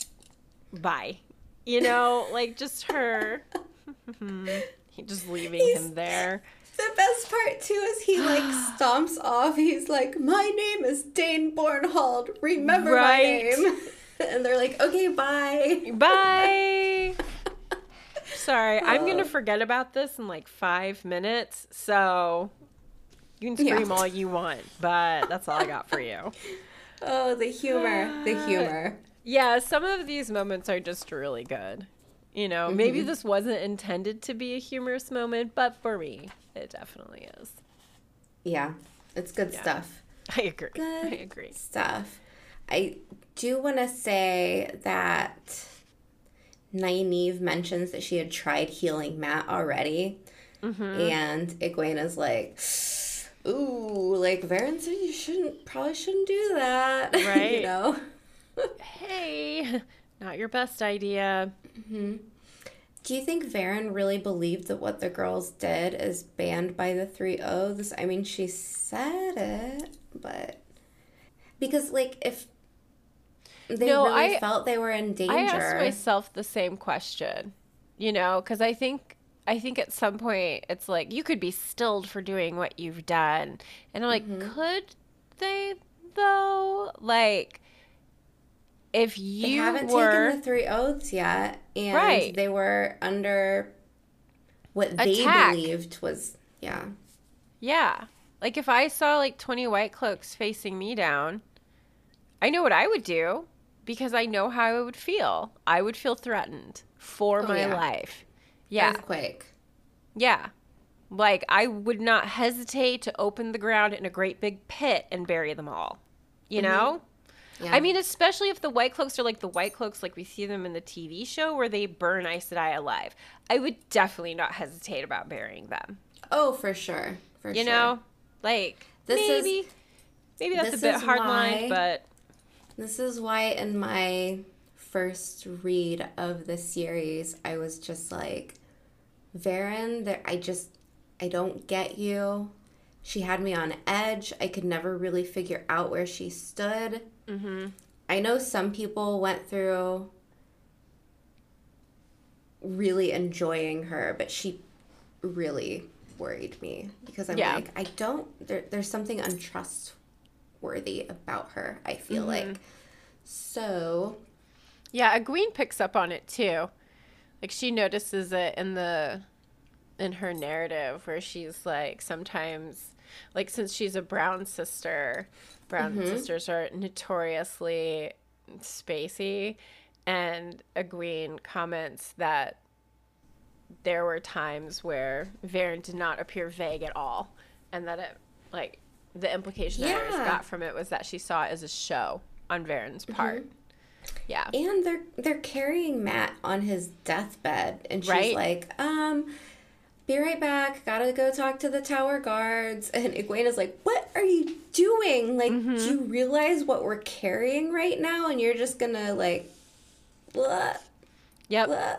bye." You know, like just her he just leaving He's- him there. The best part too is he like stomps off. He's like, "My name is Dain Bornhald. Remember Right. my name." And they're like, "Okay, bye." Bye. Sorry, I'm Oh. gonna uh. forget about this in like five minutes. So you can Yeah. scream all you want, but that's all I got for you. Oh, the humor, the humor. Yeah, some of these moments are just really good. You know, Mm-hmm. maybe this wasn't intended to be a humorous moment, but for me, it definitely is. Yeah, it's good Yeah. stuff. I agree. Good I agree. stuff. I do want to say that Nynaeve mentions that she had tried healing Mat already, Mm-hmm. and Egwene's like, "Ooh, like Verin said you shouldn't, probably shouldn't do that." Right. you know. Hey, not your best idea. Do you think Verin really believed that what the girls did is banned by the three oaths? I mean, she said it, but because like if they No, really I- felt they were in danger, I asked myself the same question, you know, because I think I think at some point it's like you could be stilled for doing what you've done, and I'm like, Mm-hmm. could they though? Like, if they you haven't were taken the three oaths yet, and Right. they were under what they Attack. believed was yeah. yeah, like if I saw like twenty white cloaks facing me down, I know what I would do because I know how I would feel. I would feel threatened for Oh, my yeah. life. Yeah. Earthquake. Yeah. Like I would not hesitate to open the ground in a great big pit and bury them all. You mm-hmm. know? Yeah. I mean, especially if the white cloaks are like the white cloaks like we see them in the TV show where they burn Aes Sedai alive. I would definitely not hesitate about burying them. oh, for sure, for You sure. know? Like This is- maybe maybe that's a bit hard line, but This is why in my first read of the series, I was just like, Verin, there, I just, I don't get you. She had me on edge. I could never really figure out where she stood. Mm-hmm. I know some people went through really enjoying her, but she really worried me because I'm Yeah. like, I don't, there, there's something untrustworthy about her, I feel Mm-hmm. like. So, Yeah, Egwene picks up on it too. Like she notices it in the in her narrative where she's like sometimes like since she's a brown sister, brown sisters are notoriously spacey and Egwene comments that there were times where Verin did not appear vague at all, and that it like the implication that I got from it was that she saw it as a show on Verin's part. Yeah. And they're they're carrying Mat on his deathbed, and she's Right. like, um, be right back. Gotta go talk to the tower guards. And Egwene's like, what are you doing? Like, Mm-hmm. do you realize what we're carrying right now? And you're just gonna like, blah, Yep. blah.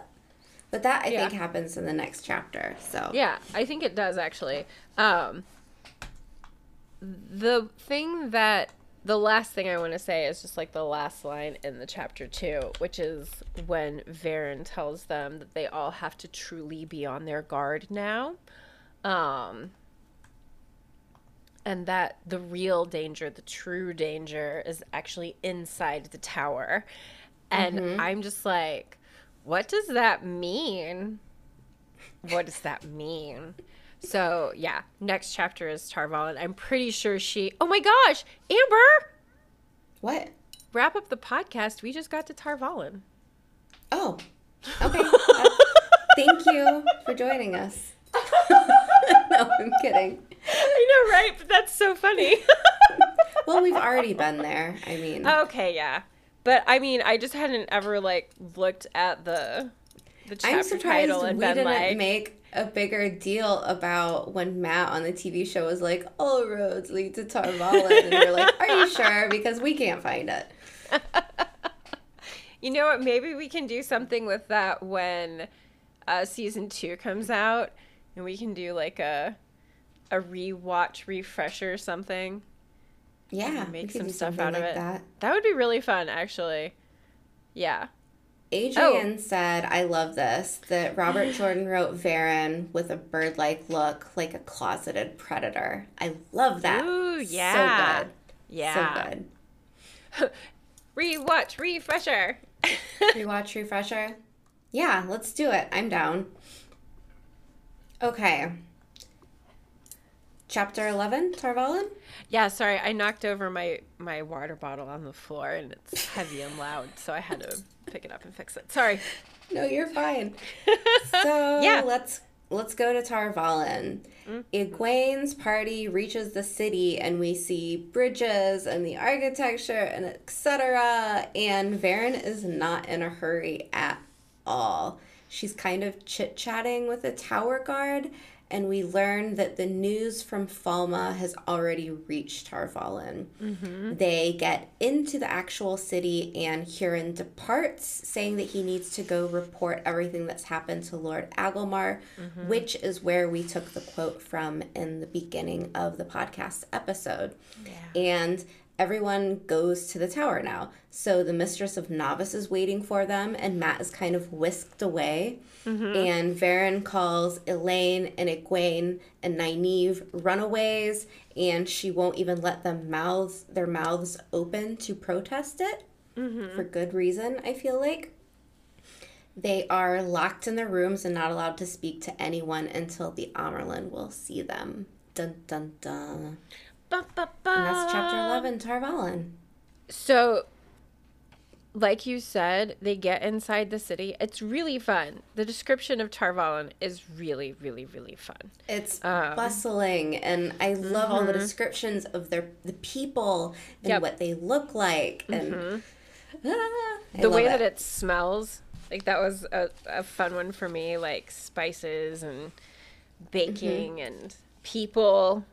But that I Yeah. think happens in the next chapter. So Yeah, I think it does actually. Um, the thing that the last thing I want to say is just like the last line in the chapter two, which is when Verin tells them that they all have to truly be on their guard now. Um, and that the real danger, the true danger, is actually inside the tower. And I'm just like, what does that mean? What does that mean? So yeah, next chapter is Tar Valon. I'm pretty sure she. Oh my gosh, Amber! what? Wrap up the podcast. We just got to Tar Valon. Oh, okay. Uh, thank you for joining us. no, I'm kidding. I know, right? But that's so funny. Well, we've already been there. I mean, okay, yeah. But I mean, I just hadn't ever like looked at the the chapter I'm surprised title we and been didn't like, make a bigger deal about when Mat on the TV show was like, "All roads lead to Tar Valon," and we're like, "Are you sure?" Because we can't find it. You know what? Maybe we can do something with that when uh, season two comes out, and we can do like a a rewatch refresher or something. Yeah, make some stuff out of it. That. That would be really fun, actually. Yeah. Oh. Adrian Oh. said, "I love this." That Robert Jordan wrote Verin with a bird-like look, like a closeted predator. I love that. Ooh, yeah. so good. Yeah. So good. Rewatch refresher. Rewatch refresher? Yeah, let's do it. I'm down. Okay. Chapter 11, Tar Valon? yeah, sorry, I knocked over my my water bottle on the floor, and it's heavy and loud, so I had to pick it up and fix it. Sorry. No, you're fine. So Yeah. let's let's go to Tar Valon. Mm. Egwene's party reaches the city and we see bridges and the architecture and etc. And Verin is not in a hurry at all. She's kind of chit-chatting with a tower guard and we learn that the news from Falme has already reached Tar Valon. Mm-hmm. They get into the actual city, and Hurin departs, saying that he needs to go report everything that's happened to Lord Agelmar, mm-hmm. which is where we took the quote from in the beginning of the podcast episode. And everyone goes to the tower now. So the Mistress of Novice is waiting for them, and Mat is kind of whisked away. Mm-hmm. And Verin calls Elayne and Egwene and Nynaeve runaways, and she won't even let them mouths their mouths open to protest it mm-hmm. for good reason. I feel like they are locked in their rooms and not allowed to speak to anyone until the Amyrlin will see them. Dun dun dun. Ba, ba, ba. And that's chapter eleven, Tar Valon. So, like you said, they get inside the city. It's really fun. The description of Tar Valon is really, really, really fun. It's Um, bustling, and I love all the descriptions of their the people and Yep. what they look like, and Ah, I the love way that it smells, like that was a, a fun one for me. Like spices and baking and people,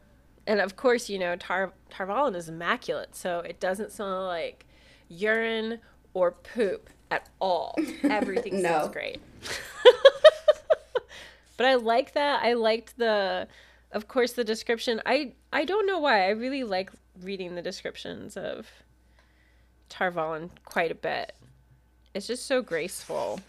and of course, you know, Tar Tarvalin is immaculate, so it doesn't smell like urine or poop at all. Everything No. smells great. but I like that. I liked the, of course, the description. I I don't know why. I really like reading the descriptions of Tar Valon quite a bit. It's just so graceful.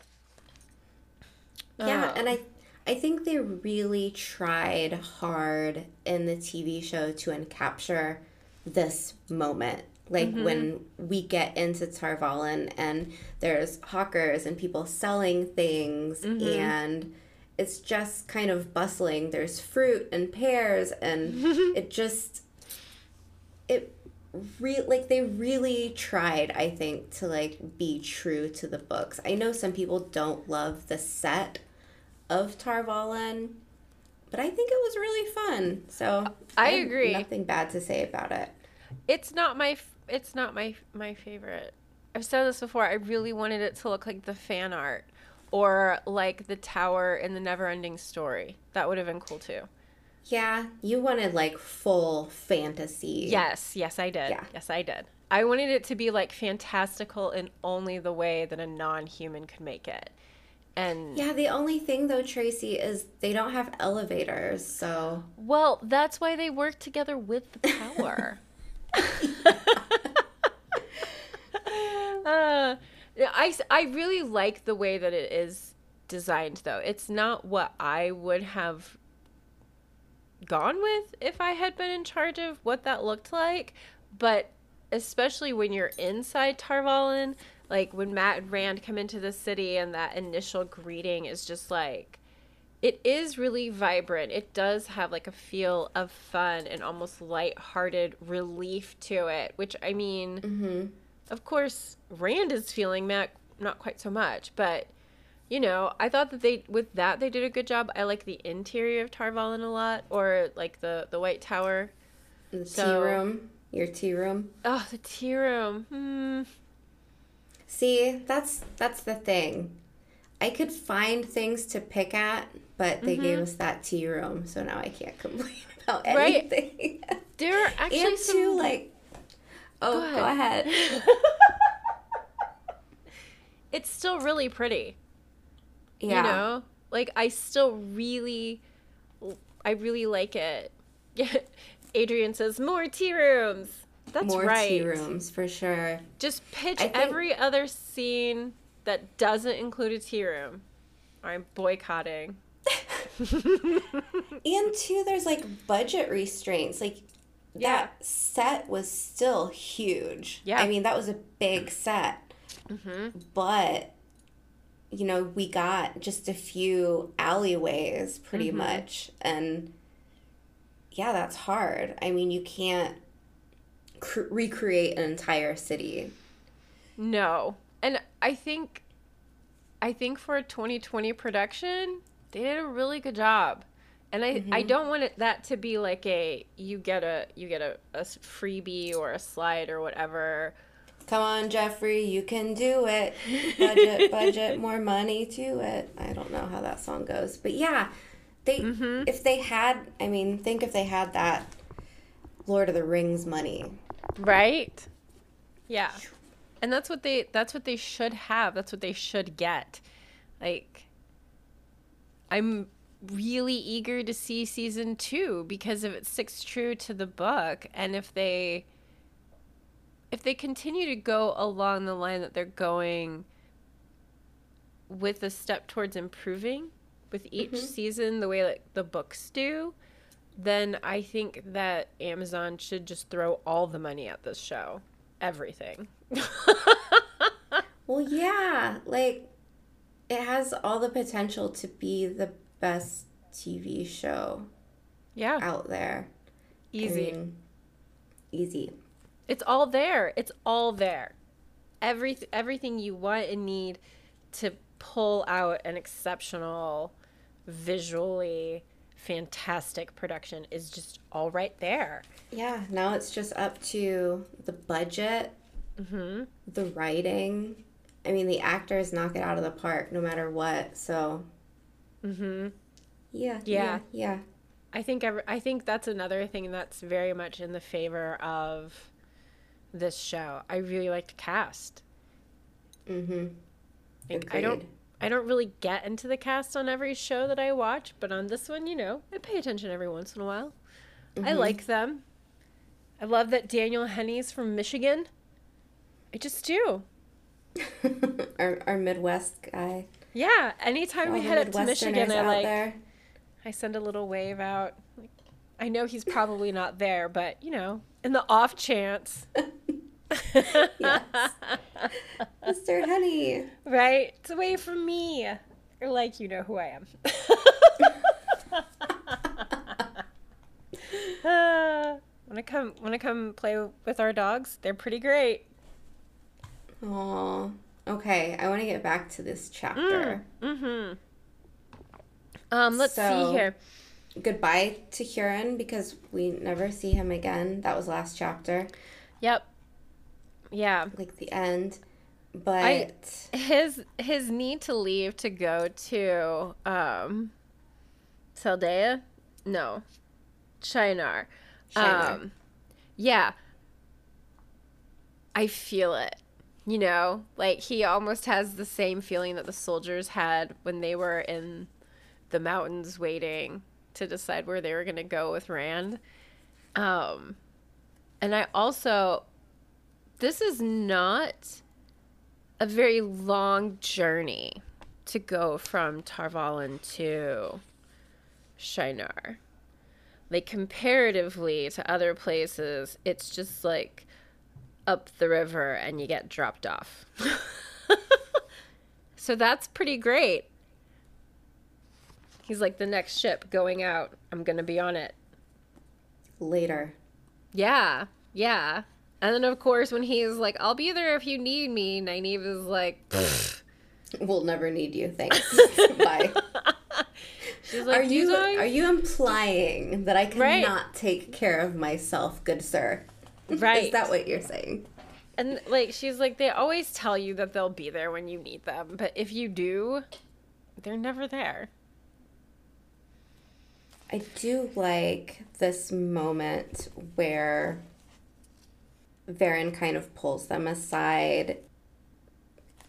Yeah, Oh. and I um, I think they really tried hard in the TV show to capture this moment. Like mm-hmm. when we get into Tar Valon and there's hawkers and people selling things mm-hmm. and it's just kind of bustling. There's fruit and pears and it just it re- like they really tried i think to like be true to the books i know some people don't love the set of Tar Valon, but I think it was really fun. So I have agree. Nothing bad to say about it. It's not my it's not my my favorite. I've said this before. I really wanted it to look like the fan art or like the tower in the Neverending Story. That would have been cool too. Yeah, you wanted like full fantasy. Yes, yes, I did. Yeah. Yes, I did. I wanted it to be like fantastical in only the way that a non-human could make it. And Yeah, the only thing though, Tracy, is they don't have elevators, so well, that's why they work together with the tower. uh, I, I really like the way that it is designed, though. It's not what I would have gone with if I had been in charge of what that looked like. But especially when you're inside Tar Valon, like when Mat and Rand come into the city and that initial greeting is just like, it is really vibrant. It does have like a feel of fun and almost light-hearted relief to it, which I mean, of course, Rand is feeling Mat not quite so much, but you know, I thought that they with that they did a good job. I like the interior of Tar Valon a lot, or like the the White Tower. the tea room, your tea room. Oh, the tea room. Hmm. See, that's that's the thing. I could find things to pick at, but they gave us that tea room, so now I can't complain about Mm-hmm. Right. anything. There are actually and some too, like, oh, Go go ahead. it's still really pretty. yeah, You know? Like I still really I really like it. Adrian says more tea rooms. That's more right. tea rooms for sure. Just pitch think- every other scene that doesn't include a tea room. I'm boycotting. And two, there's like budget restraints. Like Yeah. that set was still huge. Yeah. I mean that was a big set, Mm-hmm. but you know we got just a few alleyways pretty Mm-hmm. much, and yeah, that's hard. I mean you can't cr- recreate an entire city. No. And I think I think for a 2020 production, they did a really good job. And I, I mm-hmm. don't want it, that to be like a you get a you get a, a freebie or a slide or whatever. Come on, Jeffrey, you can do it. Budget, budget, more money to it. I don't know how that song goes, but yeah, they mm-hmm. if they had, I mean, think if they had that Lord of the Rings money. Right? Yeah. And that's what they that's what they should have. That's what they should get. Like I'm really eager to see season 2 because if it sticks true to the book and if they if they continue to go along the line that they're going with a step towards improving with each mm-hmm. season the way like the books do, then I think that Amazon should just throw all the money at this show. Everything. Well, yeah, like it has all the potential to be the best TV show Yeah. out there. I Easy. mean, easy. It's all there. It's all there. Every everything you want and need to pull out an exceptional, visually fantastic production is just all right there. Yeah, now it's just up to the budget, the writing. I mean, the actors knock it out of the park no matter what. So, Mm-hmm. yeah, Yeah. yeah, yeah. I think every, I think that's another thing that's very much in the favor of this show. I really like the cast. Mm-hmm. I don't I don't really get into the cast on every show that I watch, but on this one, you know, I pay attention every once in a while. I mm-hmm. like them. I love that Daniel Henney's from Michigan. I just do. our, our Midwest guy. Yeah, anytime we head up to Michigan, I like there. I send a little wave out. Like, I know he's probably not there, but you know, in the off chance, Yes. Mr. Honey. right? It's away from me. Or like you know who I am. uh, I come wanna come play with our dogs, they're pretty great. Oh, okay. I want to get back to this chapter. Mm-hmm. Um, let's So- see here. Goodbye to Hurin because we never see him again. That was last chapter, Yep. Yeah. like the end. But his his need to leave to go to um Saldaea? No. Shienar. Shienar. Um yeah. I feel it. You know, like he almost has the same feeling that the soldiers had when they were in the mountains waiting to decide where they were going to go with Rand. Um and I also this is not a very long journey to go from Tar Valon to Shienar. Like comparatively to other places, it's just like up the river and you get dropped off. so that's pretty great. He's like the next ship going out. I'm going to be on it. later. Yeah, yeah. And then of course when he's like, "I'll be there if you need me," Nynaeve is like, We'll never need you. Thanks. Bye. she's like, Are you I?" are you implying that I cannot Right. take care of myself, good sir? right? Is that what you're saying? And like she's like, they always tell you that they'll be there when you need them, but if you do, they're never there. I do like this moment where Verin kind of pulls them aside.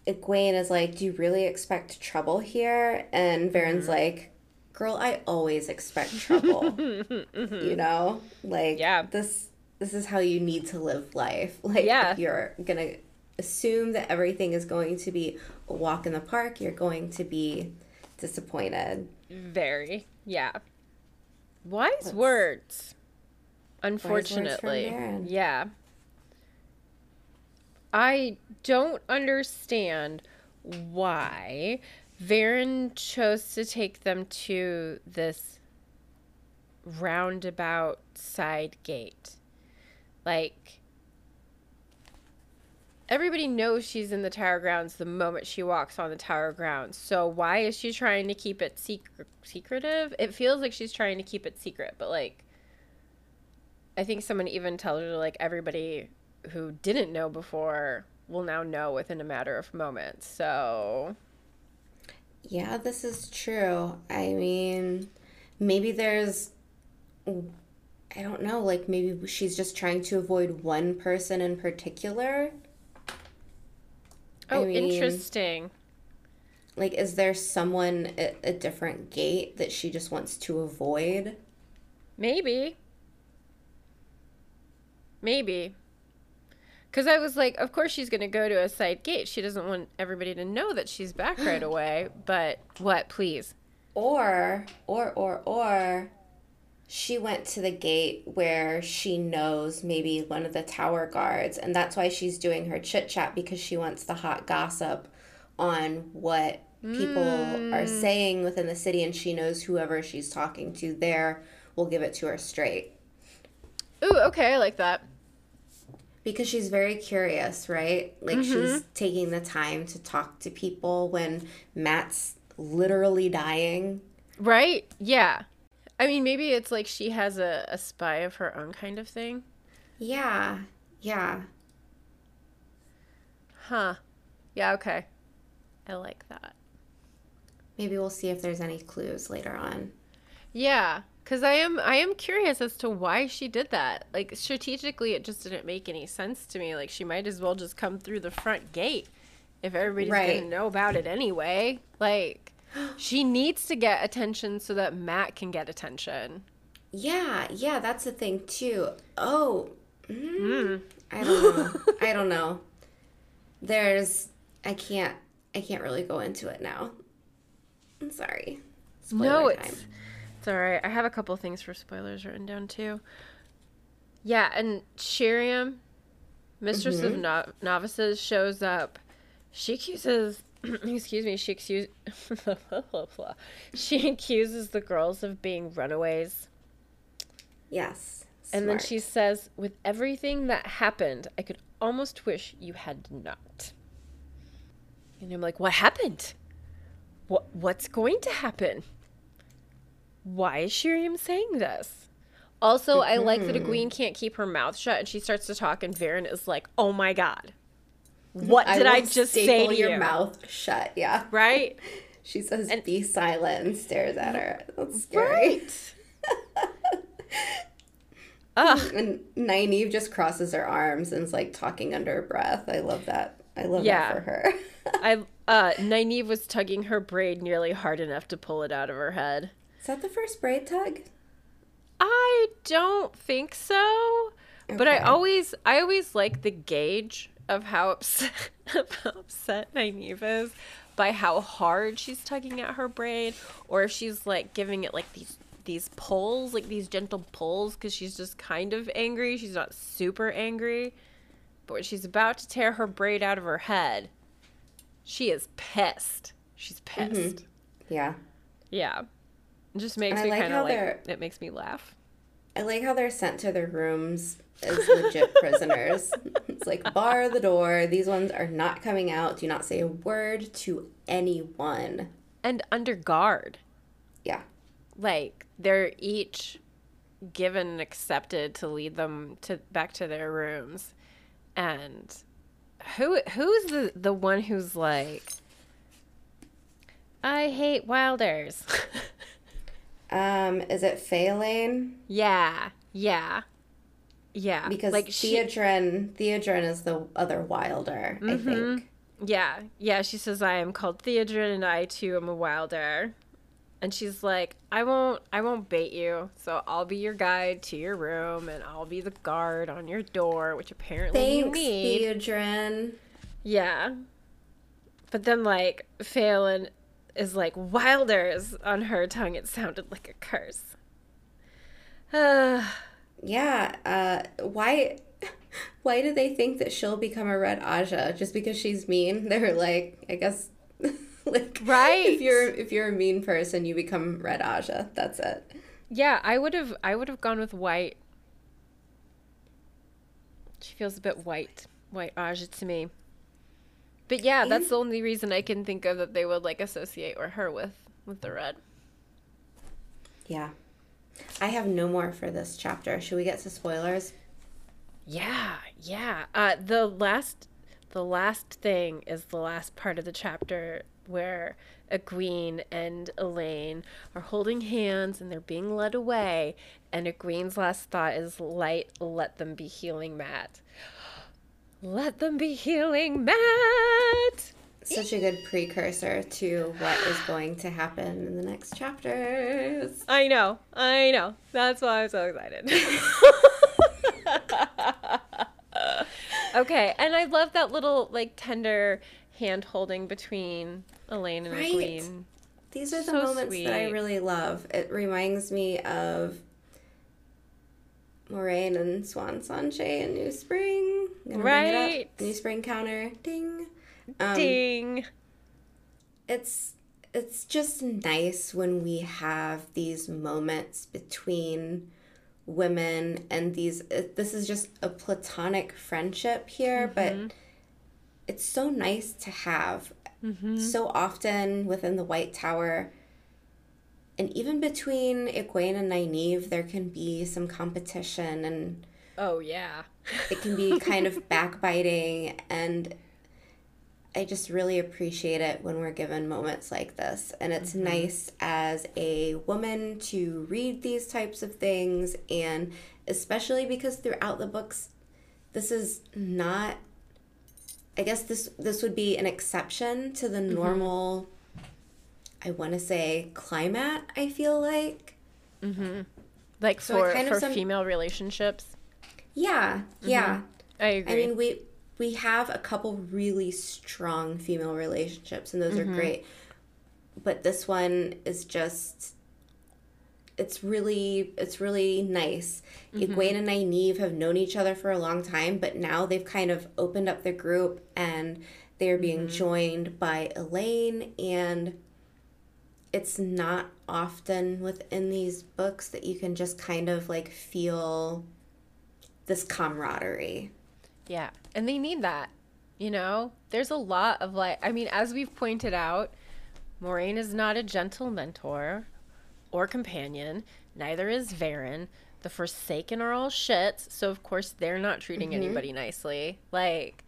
Egwene is like, Do you really expect trouble here? And Verin's Mm-hmm. like, Girl, I always expect trouble. You know? Like Yeah. this this is how you need to live life. Like Yeah. if you're gonna assume that everything is going to be a walk in the park, you're going to be disappointed. Very, yeah. Wise words. Unfortunately, Verin. yeah. I don't understand why Verin chose to take them to this roundabout side gate. Like, everybody knows she's in the tower grounds the moment she walks on the tower grounds. So why is she trying to keep it secret secretive? It feels like she's trying to keep it secret, but like I think someone even tells her like everybody who didn't know before will now know within a matter of moments. So Yeah, this is true. I mean, maybe there's I don't know, like maybe she's just trying to avoid one person in particular. I Oh, mean- interesting. Like is there someone at a different gate that she just wants to avoid? Maybe. Maybe. Because I was like, of course she's going to go to a side gate. She doesn't want everybody to know that she's back right away. But what, please? Or or or or she went to the gate where she knows maybe one of the tower guards and that's why she's doing her chit chat because she wants the hot gossip on what people are mm. saying within the city and she knows whoever she's talking to there will give it to her straight Ooh, okay, I like that. Because she's very curious right like mm-hmm. she's taking the time to talk to people when Mat's literally dying Right? Yeah. I mean, maybe it's like she has a, a spy of her own kind of thing. yeah yeah Huh. Yeah, okay. I like that. Maybe we'll see if there's any clues later on. Yeah, cuz I am I am curious as to why she did that. Like strategically it just didn't make any sense to me. Like she might as well just come through the front gate if everybody's Right. to know about it anyway. Like she needs to get attention so that Mat can get attention. Yeah, yeah, that's the thing too. Oh, mm, I don't know. I don't know. There's, I can't, I can't really go into it now. I'm sorry. no, Spoiler it's it's all right. I have a couple things for spoilers written down too. Yeah, and Sheriam, Mistress of mm-hmm. no- Novices, shows up. She accuses, excuse me, she accuses, she accuses the girls of being runaways, Yes. and then she says, "With everything that happened, I could almost wish you had not." And I'm like, "What happened? What what's going to happen?" Why is Sheriam saying this? Also, I like that Egwene can't keep her mouth shut and she starts to talk, and Verin is like, oh my god. What did I, just say staple to your you? mouth shut. Yeah. Right? She says, "Be silent," and stares at her. That's scary. Right. Ugh. And Nynaeve just crosses her arms and is like talking under her breath. I love that. I love Yeah. that for her. I uh Nynaeve was tugging her braid nearly hard enough to pull it out of her head. Is that the first braid tug? I don't think so. But I always I always like the gauge of how upset how upset Nynaeve is by how hard she's tugging at her braid or if she's like giving it like these these pulls, like these gentle pulls cuz she's just kind of angry. She's not super angry. But when she's about to tear her braid out of her head, she is pissed. She's pissed. Mm-hmm. Yeah. Yeah. It just makes I me like kind of like they're- it makes me laugh. I like how they're sent to their rooms as legit prisoners. It's like bar the door. These ones are not coming out. Do not say a word to anyone. And under guard. Yeah. like they're each given and accepted to lead them to back to their rooms and who who's the the one who's like i hate wilders Um, is it Faolain? yeah yeah yeah Because like she Theodrin, Theodrin is the other wilder, I think. yeah yeah she says i am called theodrin and i too am a wilder and she's like i won't i won't bait you so i'll be your guide to your room and i'll be the guard on your door which apparently you Thanks, need Theodrin. Yeah. But then, like, Faolain is like, Wilders on her tongue. It sounded like a curse. Uh, Yeah, uh, why why do they think that she'll become a red Ajah just because she's mean? They're like, I guess like Right. if you're if you're a mean person, you become red Ajah. That's it. yeah, I would have I would have gone with white. She feels a bit white. White Ajah to me. But yeah, that's the only reason I can think of that they would like associate or her with with the red. Yeah. I have no more for this chapter. Should we get to spoilers? Yeah, yeah. Uh, the last, the last thing is the last part of the chapter where Egwene and Elayne are holding hands and they're being led away, and Egwene's last thought is, "Light, let them be healing, Mat. Let them be healing, Mat." Such a good precursor to what is going to happen in the next chapters. I know, I know. That's why I'm so excited. okay, and I love that little like tender hand holding between Elayne and Right. Egwene. These are the So moments that I really love. It reminds me of Moiraine and Siuan Sanche in New Spring. Gonna bring it up. Right. New Spring counter. Ding. Um, Ding. it's it's just nice when we have these moments between women and these it, this is just a platonic friendship here but it's so nice to have so often within the white tower and even between Egwene and Nynaeve there can be some competition and Oh yeah. it can be kind of backbiting and I just really appreciate it when we're given moments like this. And it's mm-hmm. nice as a woman to read these types of things and especially because throughout the books this is not I guess this this would be an exception to the mm-hmm. normal I want to say climate, I feel like. Like So for kind of for some- female relationships. Yeah, yeah. I agree. I mean, we we have a couple really strong female relationships, and those Mm-hmm. are great. But this one is just. It's really it's really nice. Mm-hmm. Egwene and Nynaeve have known each other for a long time, but now they've kind of opened up the group and they're being Mm-hmm. joined by Elayne and it's not often within these books that you can just kind of like feel this camaraderie. Yeah. And they need that. You know? There's a lot of like I mean, as we've pointed out, Moiraine is not a gentle mentor. or companion. Neither is Verin. The Forsaken are all shits, so of course they're not treating Mm-hmm. anybody nicely. Like,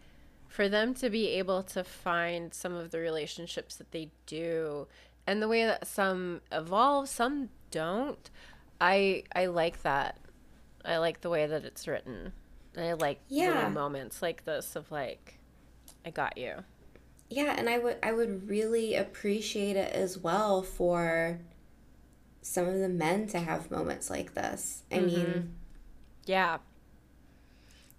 for them to be able to find some of the relationships that they do and the way that some evolve, some don't, I I like that. I like the way that it's written. And I like Yeah. little moments like this of like, I got you. Yeah, and I would I would really appreciate it as well for some of the men to have moments like this. I mm-hmm. mean, Yeah.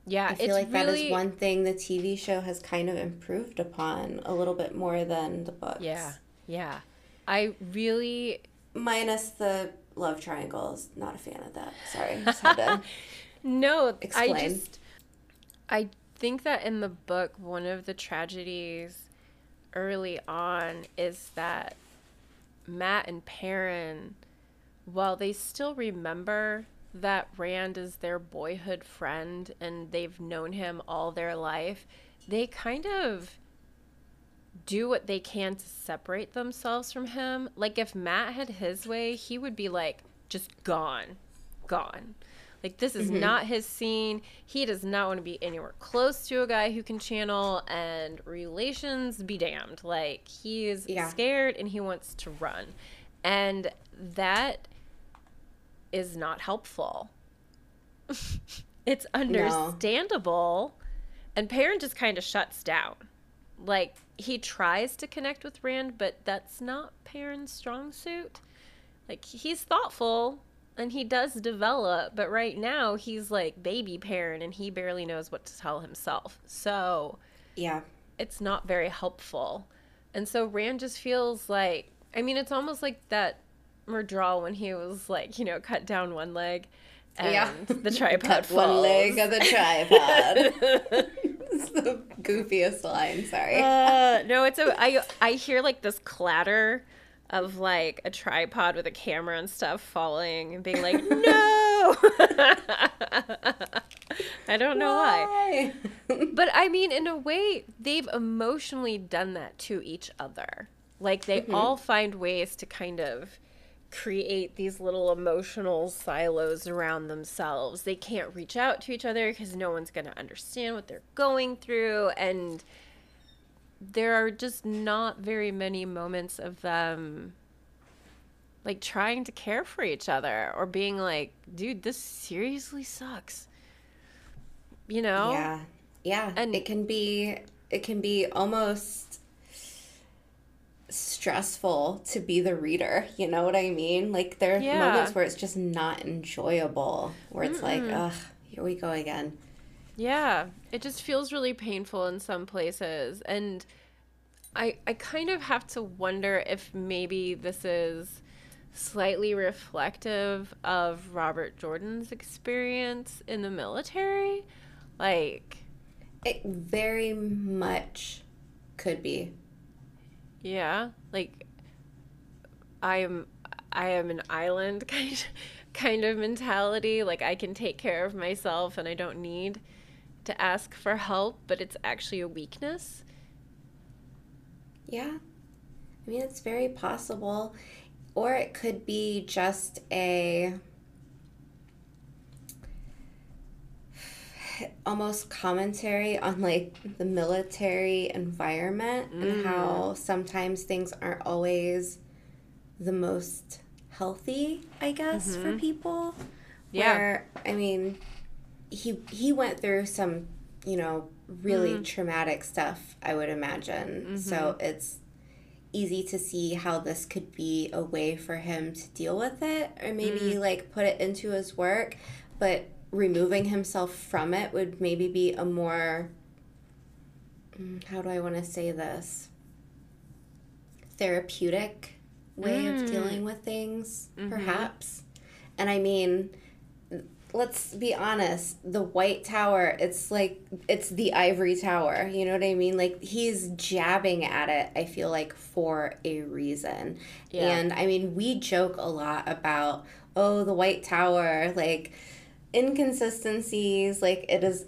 Yeah, I feel it's like that really, is one thing the TV show has kind of improved upon a little bit more than the books. Yeah, yeah. I really Minus the love triangles. Not a fan of that. Sorry. Just had to no. I just I think that in the book, one of the tragedies early on is that Mat and Perrin, while they still remember that Rand is their boyhood friend and they've known him all their life, they kind of do what they can to separate themselves from him. Like if Mat had his way, he would be like just gone, gone. Like this is mm-hmm. not his scene. He does not want to be anywhere close to a guy who can channel and relations be damned. Like he is Yeah. scared and he wants to run. And that is not helpful. it's understandable. And Perrin just kind of shuts down. Like he tries to connect with Rand, but that's not Perrin's strong suit. Like he's thoughtful and he does develop, but right now he's like baby Perrin and he barely knows what to tell himself. So Yeah. it's not very helpful. And so Rand just feels like I mean it's almost like that Myrddraal when he was like, you know, cut down one leg and Yeah. the tripod Cut falls. one leg of the tripod. it's the goofiest line. Sorry. Uh, no, it's a I I hear like this clatter of like a tripod with a camera and stuff falling and being like, "No." I don't know why. Why? But I mean, in a way, they've emotionally done that to each other. Like they all find ways to kind of create these little emotional silos around themselves. They can't reach out to each other because no one's going to understand what they're going through. And there are just not very many moments of them like trying to care for each other or being like, dude, this seriously sucks. You know? Yeah. Yeah. And- it can be it can be almost stressful to be the reader. You know what I mean? Like there are Yeah. moments where it's just not enjoyable. Where it's like, ugh, here we go again. Yeah, it just feels really painful in some places. And I I kind of have to wonder if maybe this is slightly reflective of Robert Jordan's experience in the military. Like, It very much could be. Yeah, like I am I am an island kind kind of mentality. Like I can take care of myself and I don't need to ask for help, but it's actually a weakness. Yeah. I mean, it's very possible. Or it could be just a almost commentary on like the military environment and mm. how sometimes things aren't always the most healthy, I guess, for mm-hmm. people. Yeah. Where I mean, he he went through some, you know, really mm. traumatic stuff, I would imagine. So mm-hmm. it's easy to see how this could be a way for him to deal with it or maybe mm. like put it into his work, but removing himself from it would maybe be a more mm, how do I want to say this? therapeutic way of dealing with things, perhaps. And I mean, let's be honest, the White Tower, it's like it's the ivory tower. You know what I mean? Like he's jabbing at it, I feel like for a reason. Yeah. And I mean, we joke a lot about, oh, the White Tower, like inconsistencies, like it is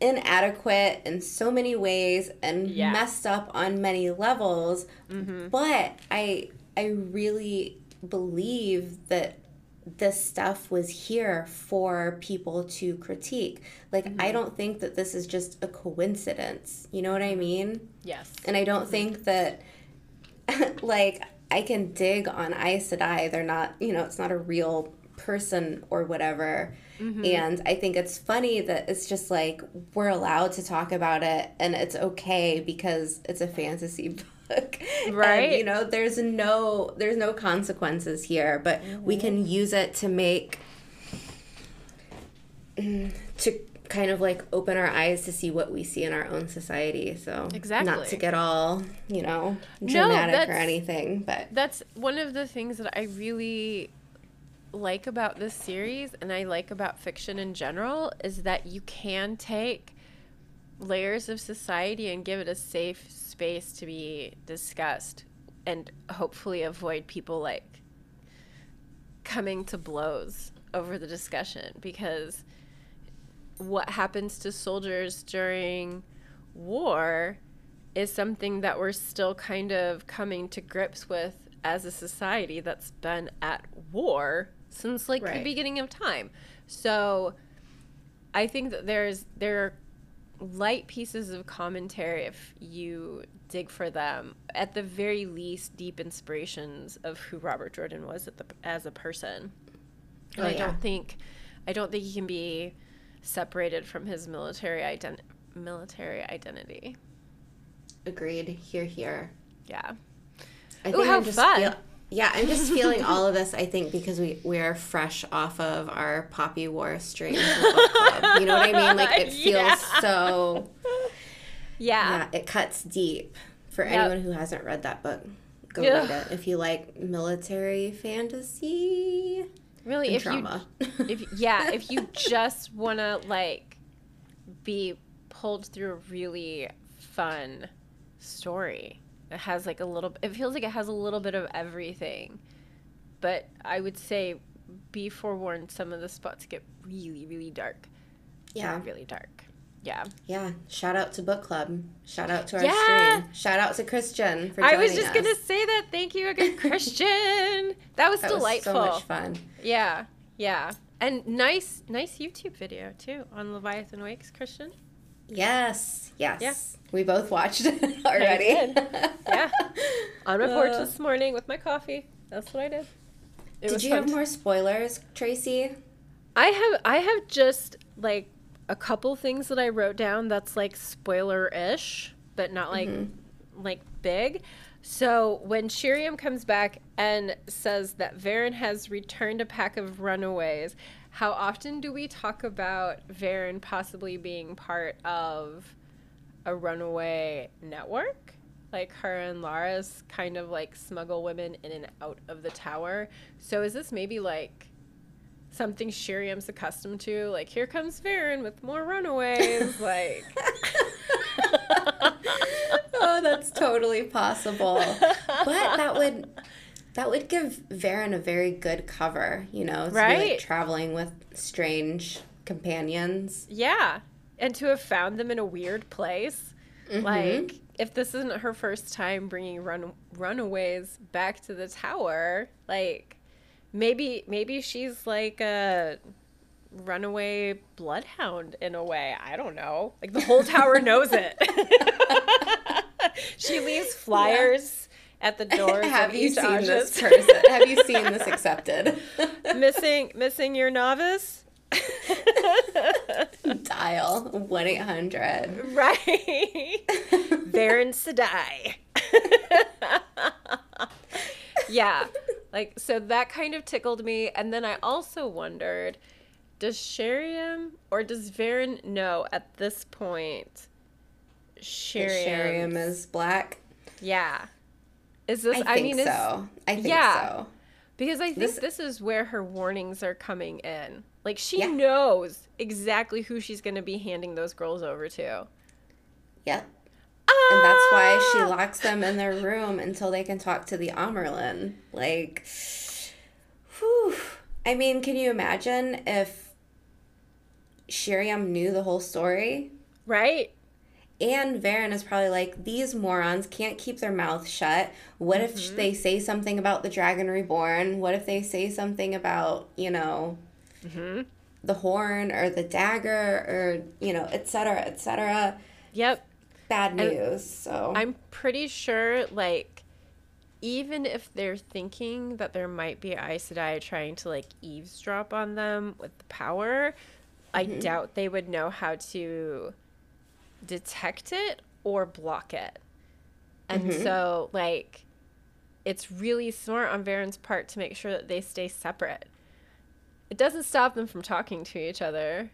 inadequate in so many ways and Yeah. messed up on many levels. Mm-hmm. But I I really believe that this stuff was here for people to critique. Like, I mm-hmm. don't think that this is just a coincidence. You know what I mean? Yes. And I don't mm-hmm. think that, like, I can dig on Aes Sedai. They're not, you know, it's not a real person or whatever. Mm-hmm. And I think it's funny that it's just like we're allowed to talk about it and it's okay because it's a fantasy book. Right. And, you know, there's no there's no consequences here, but we mm-hmm. can use it to make mm, to kind of like open our eyes to see what we see in our own society. So exactly not to get all, you know, No, dramatic or anything, but That's one of the things that I really like about this series and I like about fiction in general is that you can take layers of society and give it a safe space to be discussed and hopefully avoid people like coming to blows over the discussion because what happens to soldiers during war is something that we're still kind of coming to grips with as a society that's been at war since like the beginning of time. So I think that there's there are light pieces of commentary if you dig for them. At the very least, deep inspirations of who Robert Jordan was at the, as a person. And Oh, I yeah. don't think I don't think he can be separated from his military ident- military identity. agreed. Here, here. Yeah. I Ooh, how just fun. Feel, yeah, I'm just feeling all of this. I think because we we're fresh off of our Poppy War stream. You know what I mean? Like it feels Yeah. so. Yeah. Yeah, it cuts deep. For Yep. anyone who hasn't read that book, go Yeah. read it. If you like military fantasy Really if drama. you if yeah, if you just want to like be pulled through a really fun story. It has like a little it feels like it has a little bit of everything. But I would say be forewarned some of the spots get really really dark. yeah, Really, really dark. Yeah. yeah. Shout out to book club. Shout out to our Yeah. stream. Shout out to Christian for I was just us. going to say that. Thank you again, Christian. that was That was delightful. so much fun. Yeah, yeah, and nice, nice YouTube video too on Leviathan Wakes, Christian. Yes, yes. Yeah. We both watched it already. Yeah, on my porch Uh. this morning with my coffee. That's what I did. It Did you have more spoilers, Tracy? I have, I have just like a couple things that I wrote down that's like spoiler-ish, but not like like big. So when Sheriam comes back and says that Verin has returned a pack of runaways, how often do we talk about Verin possibly being part of a runaway network? Like her and Lara's kind of like smuggle women in and out of the tower. So is this maybe like something Sheriam's accustomed to? Like here comes Verin with more runaways. like oh, that's totally possible. But that would that would give Verin a very good cover, you know, to be Right. like traveling with strange companions. Yeah. And to have found them in a weird place. Mm-hmm. Like, if this isn't her first time bringing run runaways back to the tower, like maybe maybe she's like a runaway bloodhound in a way. I don't know. Like the whole tower knows it. she leaves flyers at the doors Have of you seen this person? Have you seen this accepted? missing missing your novice? Dial one eight hundred. Right. Verin Sedai. yeah. Like, so that kind of tickled me. And then I also wondered does Sheriam or does Verin know at this point Sheriam? Is black. Yeah. Is this, I I, think mean, is, so. I think yeah. so. because I think This- this, is where her warnings are coming in. Like, she Yeah. knows exactly who she's going to be handing those girls over to. Yep. And that's why she Ah! locks them in their room until they can talk to the Amyrlin. Like, whew. I mean, can you imagine if Sheriam knew the whole story? Right? And Verin is probably like, these morons can't keep their mouth shut. What Mm-hmm. if they say something about the Dragon Reborn? What if they say something about, you know, Mm-hmm. the horn or the dagger or, you know, et cetera, et cetera? Yep. Bad news. So, I'm pretty sure, like, even if they're thinking that there might be Aes Sedai trying to, like, eavesdrop on them with the power, I doubt they would know how to detect it or block it. And so, like, it's really smart on Verin's part to make sure that they stay separate. It doesn't stop them from talking to each other,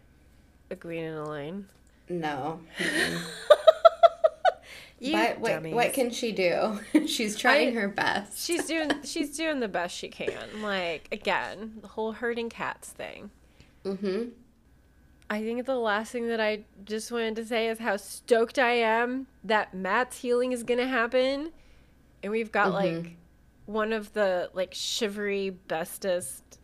Egwene and Elayne. no. You But what, dummies. what can she do? She's trying I- her best. she's doing she's doing the best she can. Like again, the whole herding cats thing. Mm-hmm. I think the last thing that I just wanted to say is how stoked I am that Mat's healing is gonna happen, and we've got mm-hmm. like one of the like shivery bestest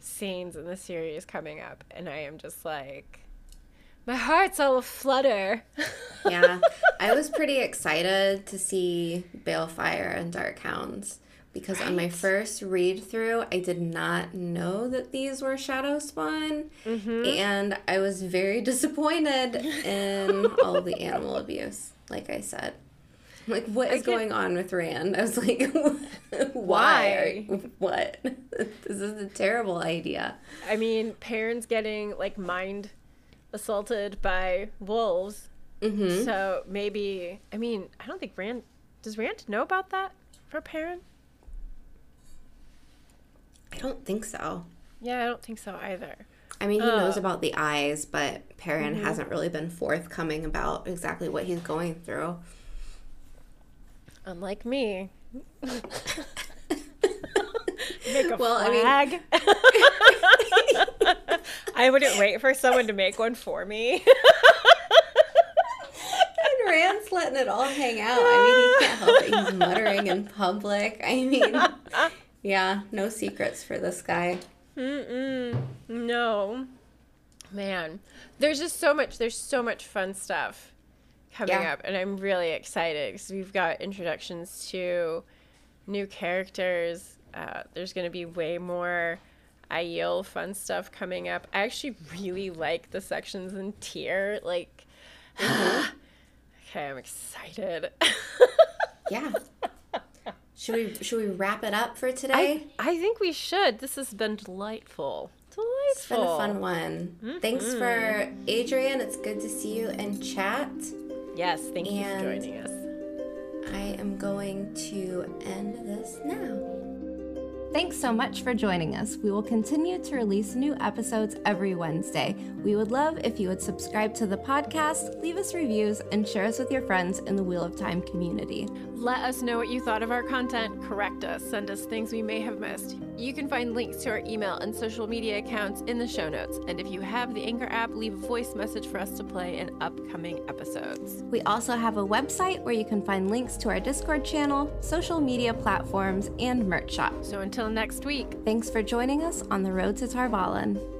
scenes in the series coming up, and I am just like, my heart's all aflutter. yeah, I was pretty excited to see Balefire and Dark Hounds because on my first read through, I did not know that these were Shadow Spawn, Mm-hmm. and I was very disappointed in all the animal abuse. Like I said. Like what is going on with Rand? I was like, why? are- what? this is a terrible idea. I mean, Perrin's getting like mind assaulted by wolves. Mm-hmm. So maybe, I mean, I don't think Rand does Rand know about that for Perrin? I don't think so. Yeah, I don't think so either. I mean, he knows Uh. about the eyes, but Perrin hasn't really been forthcoming about exactly what he's going through. Unlike me. Make a Well, I mean- I wouldn't wait for someone to make one for me. And Rand's letting it all hang out. I mean, he can't help it. He's muttering in public. I mean, yeah, no secrets for this guy. Mm-mm. No. Man. There's just so much there's so much fun stuff coming Yeah. up and I'm really excited because we've got introductions to new characters. Uh, there's going to be way more Aiel fun stuff coming up. I actually really like the sections in Tear. Like, okay, I'm excited. Yeah. Should we should we wrap it up for today? I think we should. This has been delightful. Delightful. It's been a fun one. Thanks for Adrian. It's good to see you and chat. Yes, thank you And- for joining us. I am going to end this now. Thanks so much for joining us. We will continue to release new episodes every Wednesday. We would love if you would subscribe to the podcast, leave us reviews, and share us with your friends in the Wheel of Time community. Let us know what you thought of our content, correct us, send us things we may have missed. You can find links to our email and social media accounts in the show notes. And if you have the Anchor app, leave a voice message for us to play in upcoming episodes. We also have a website where you can find links to our Discord channel, social media platforms, and merch shop. So until next week, Thanks for joining us on the road to Tar Valon.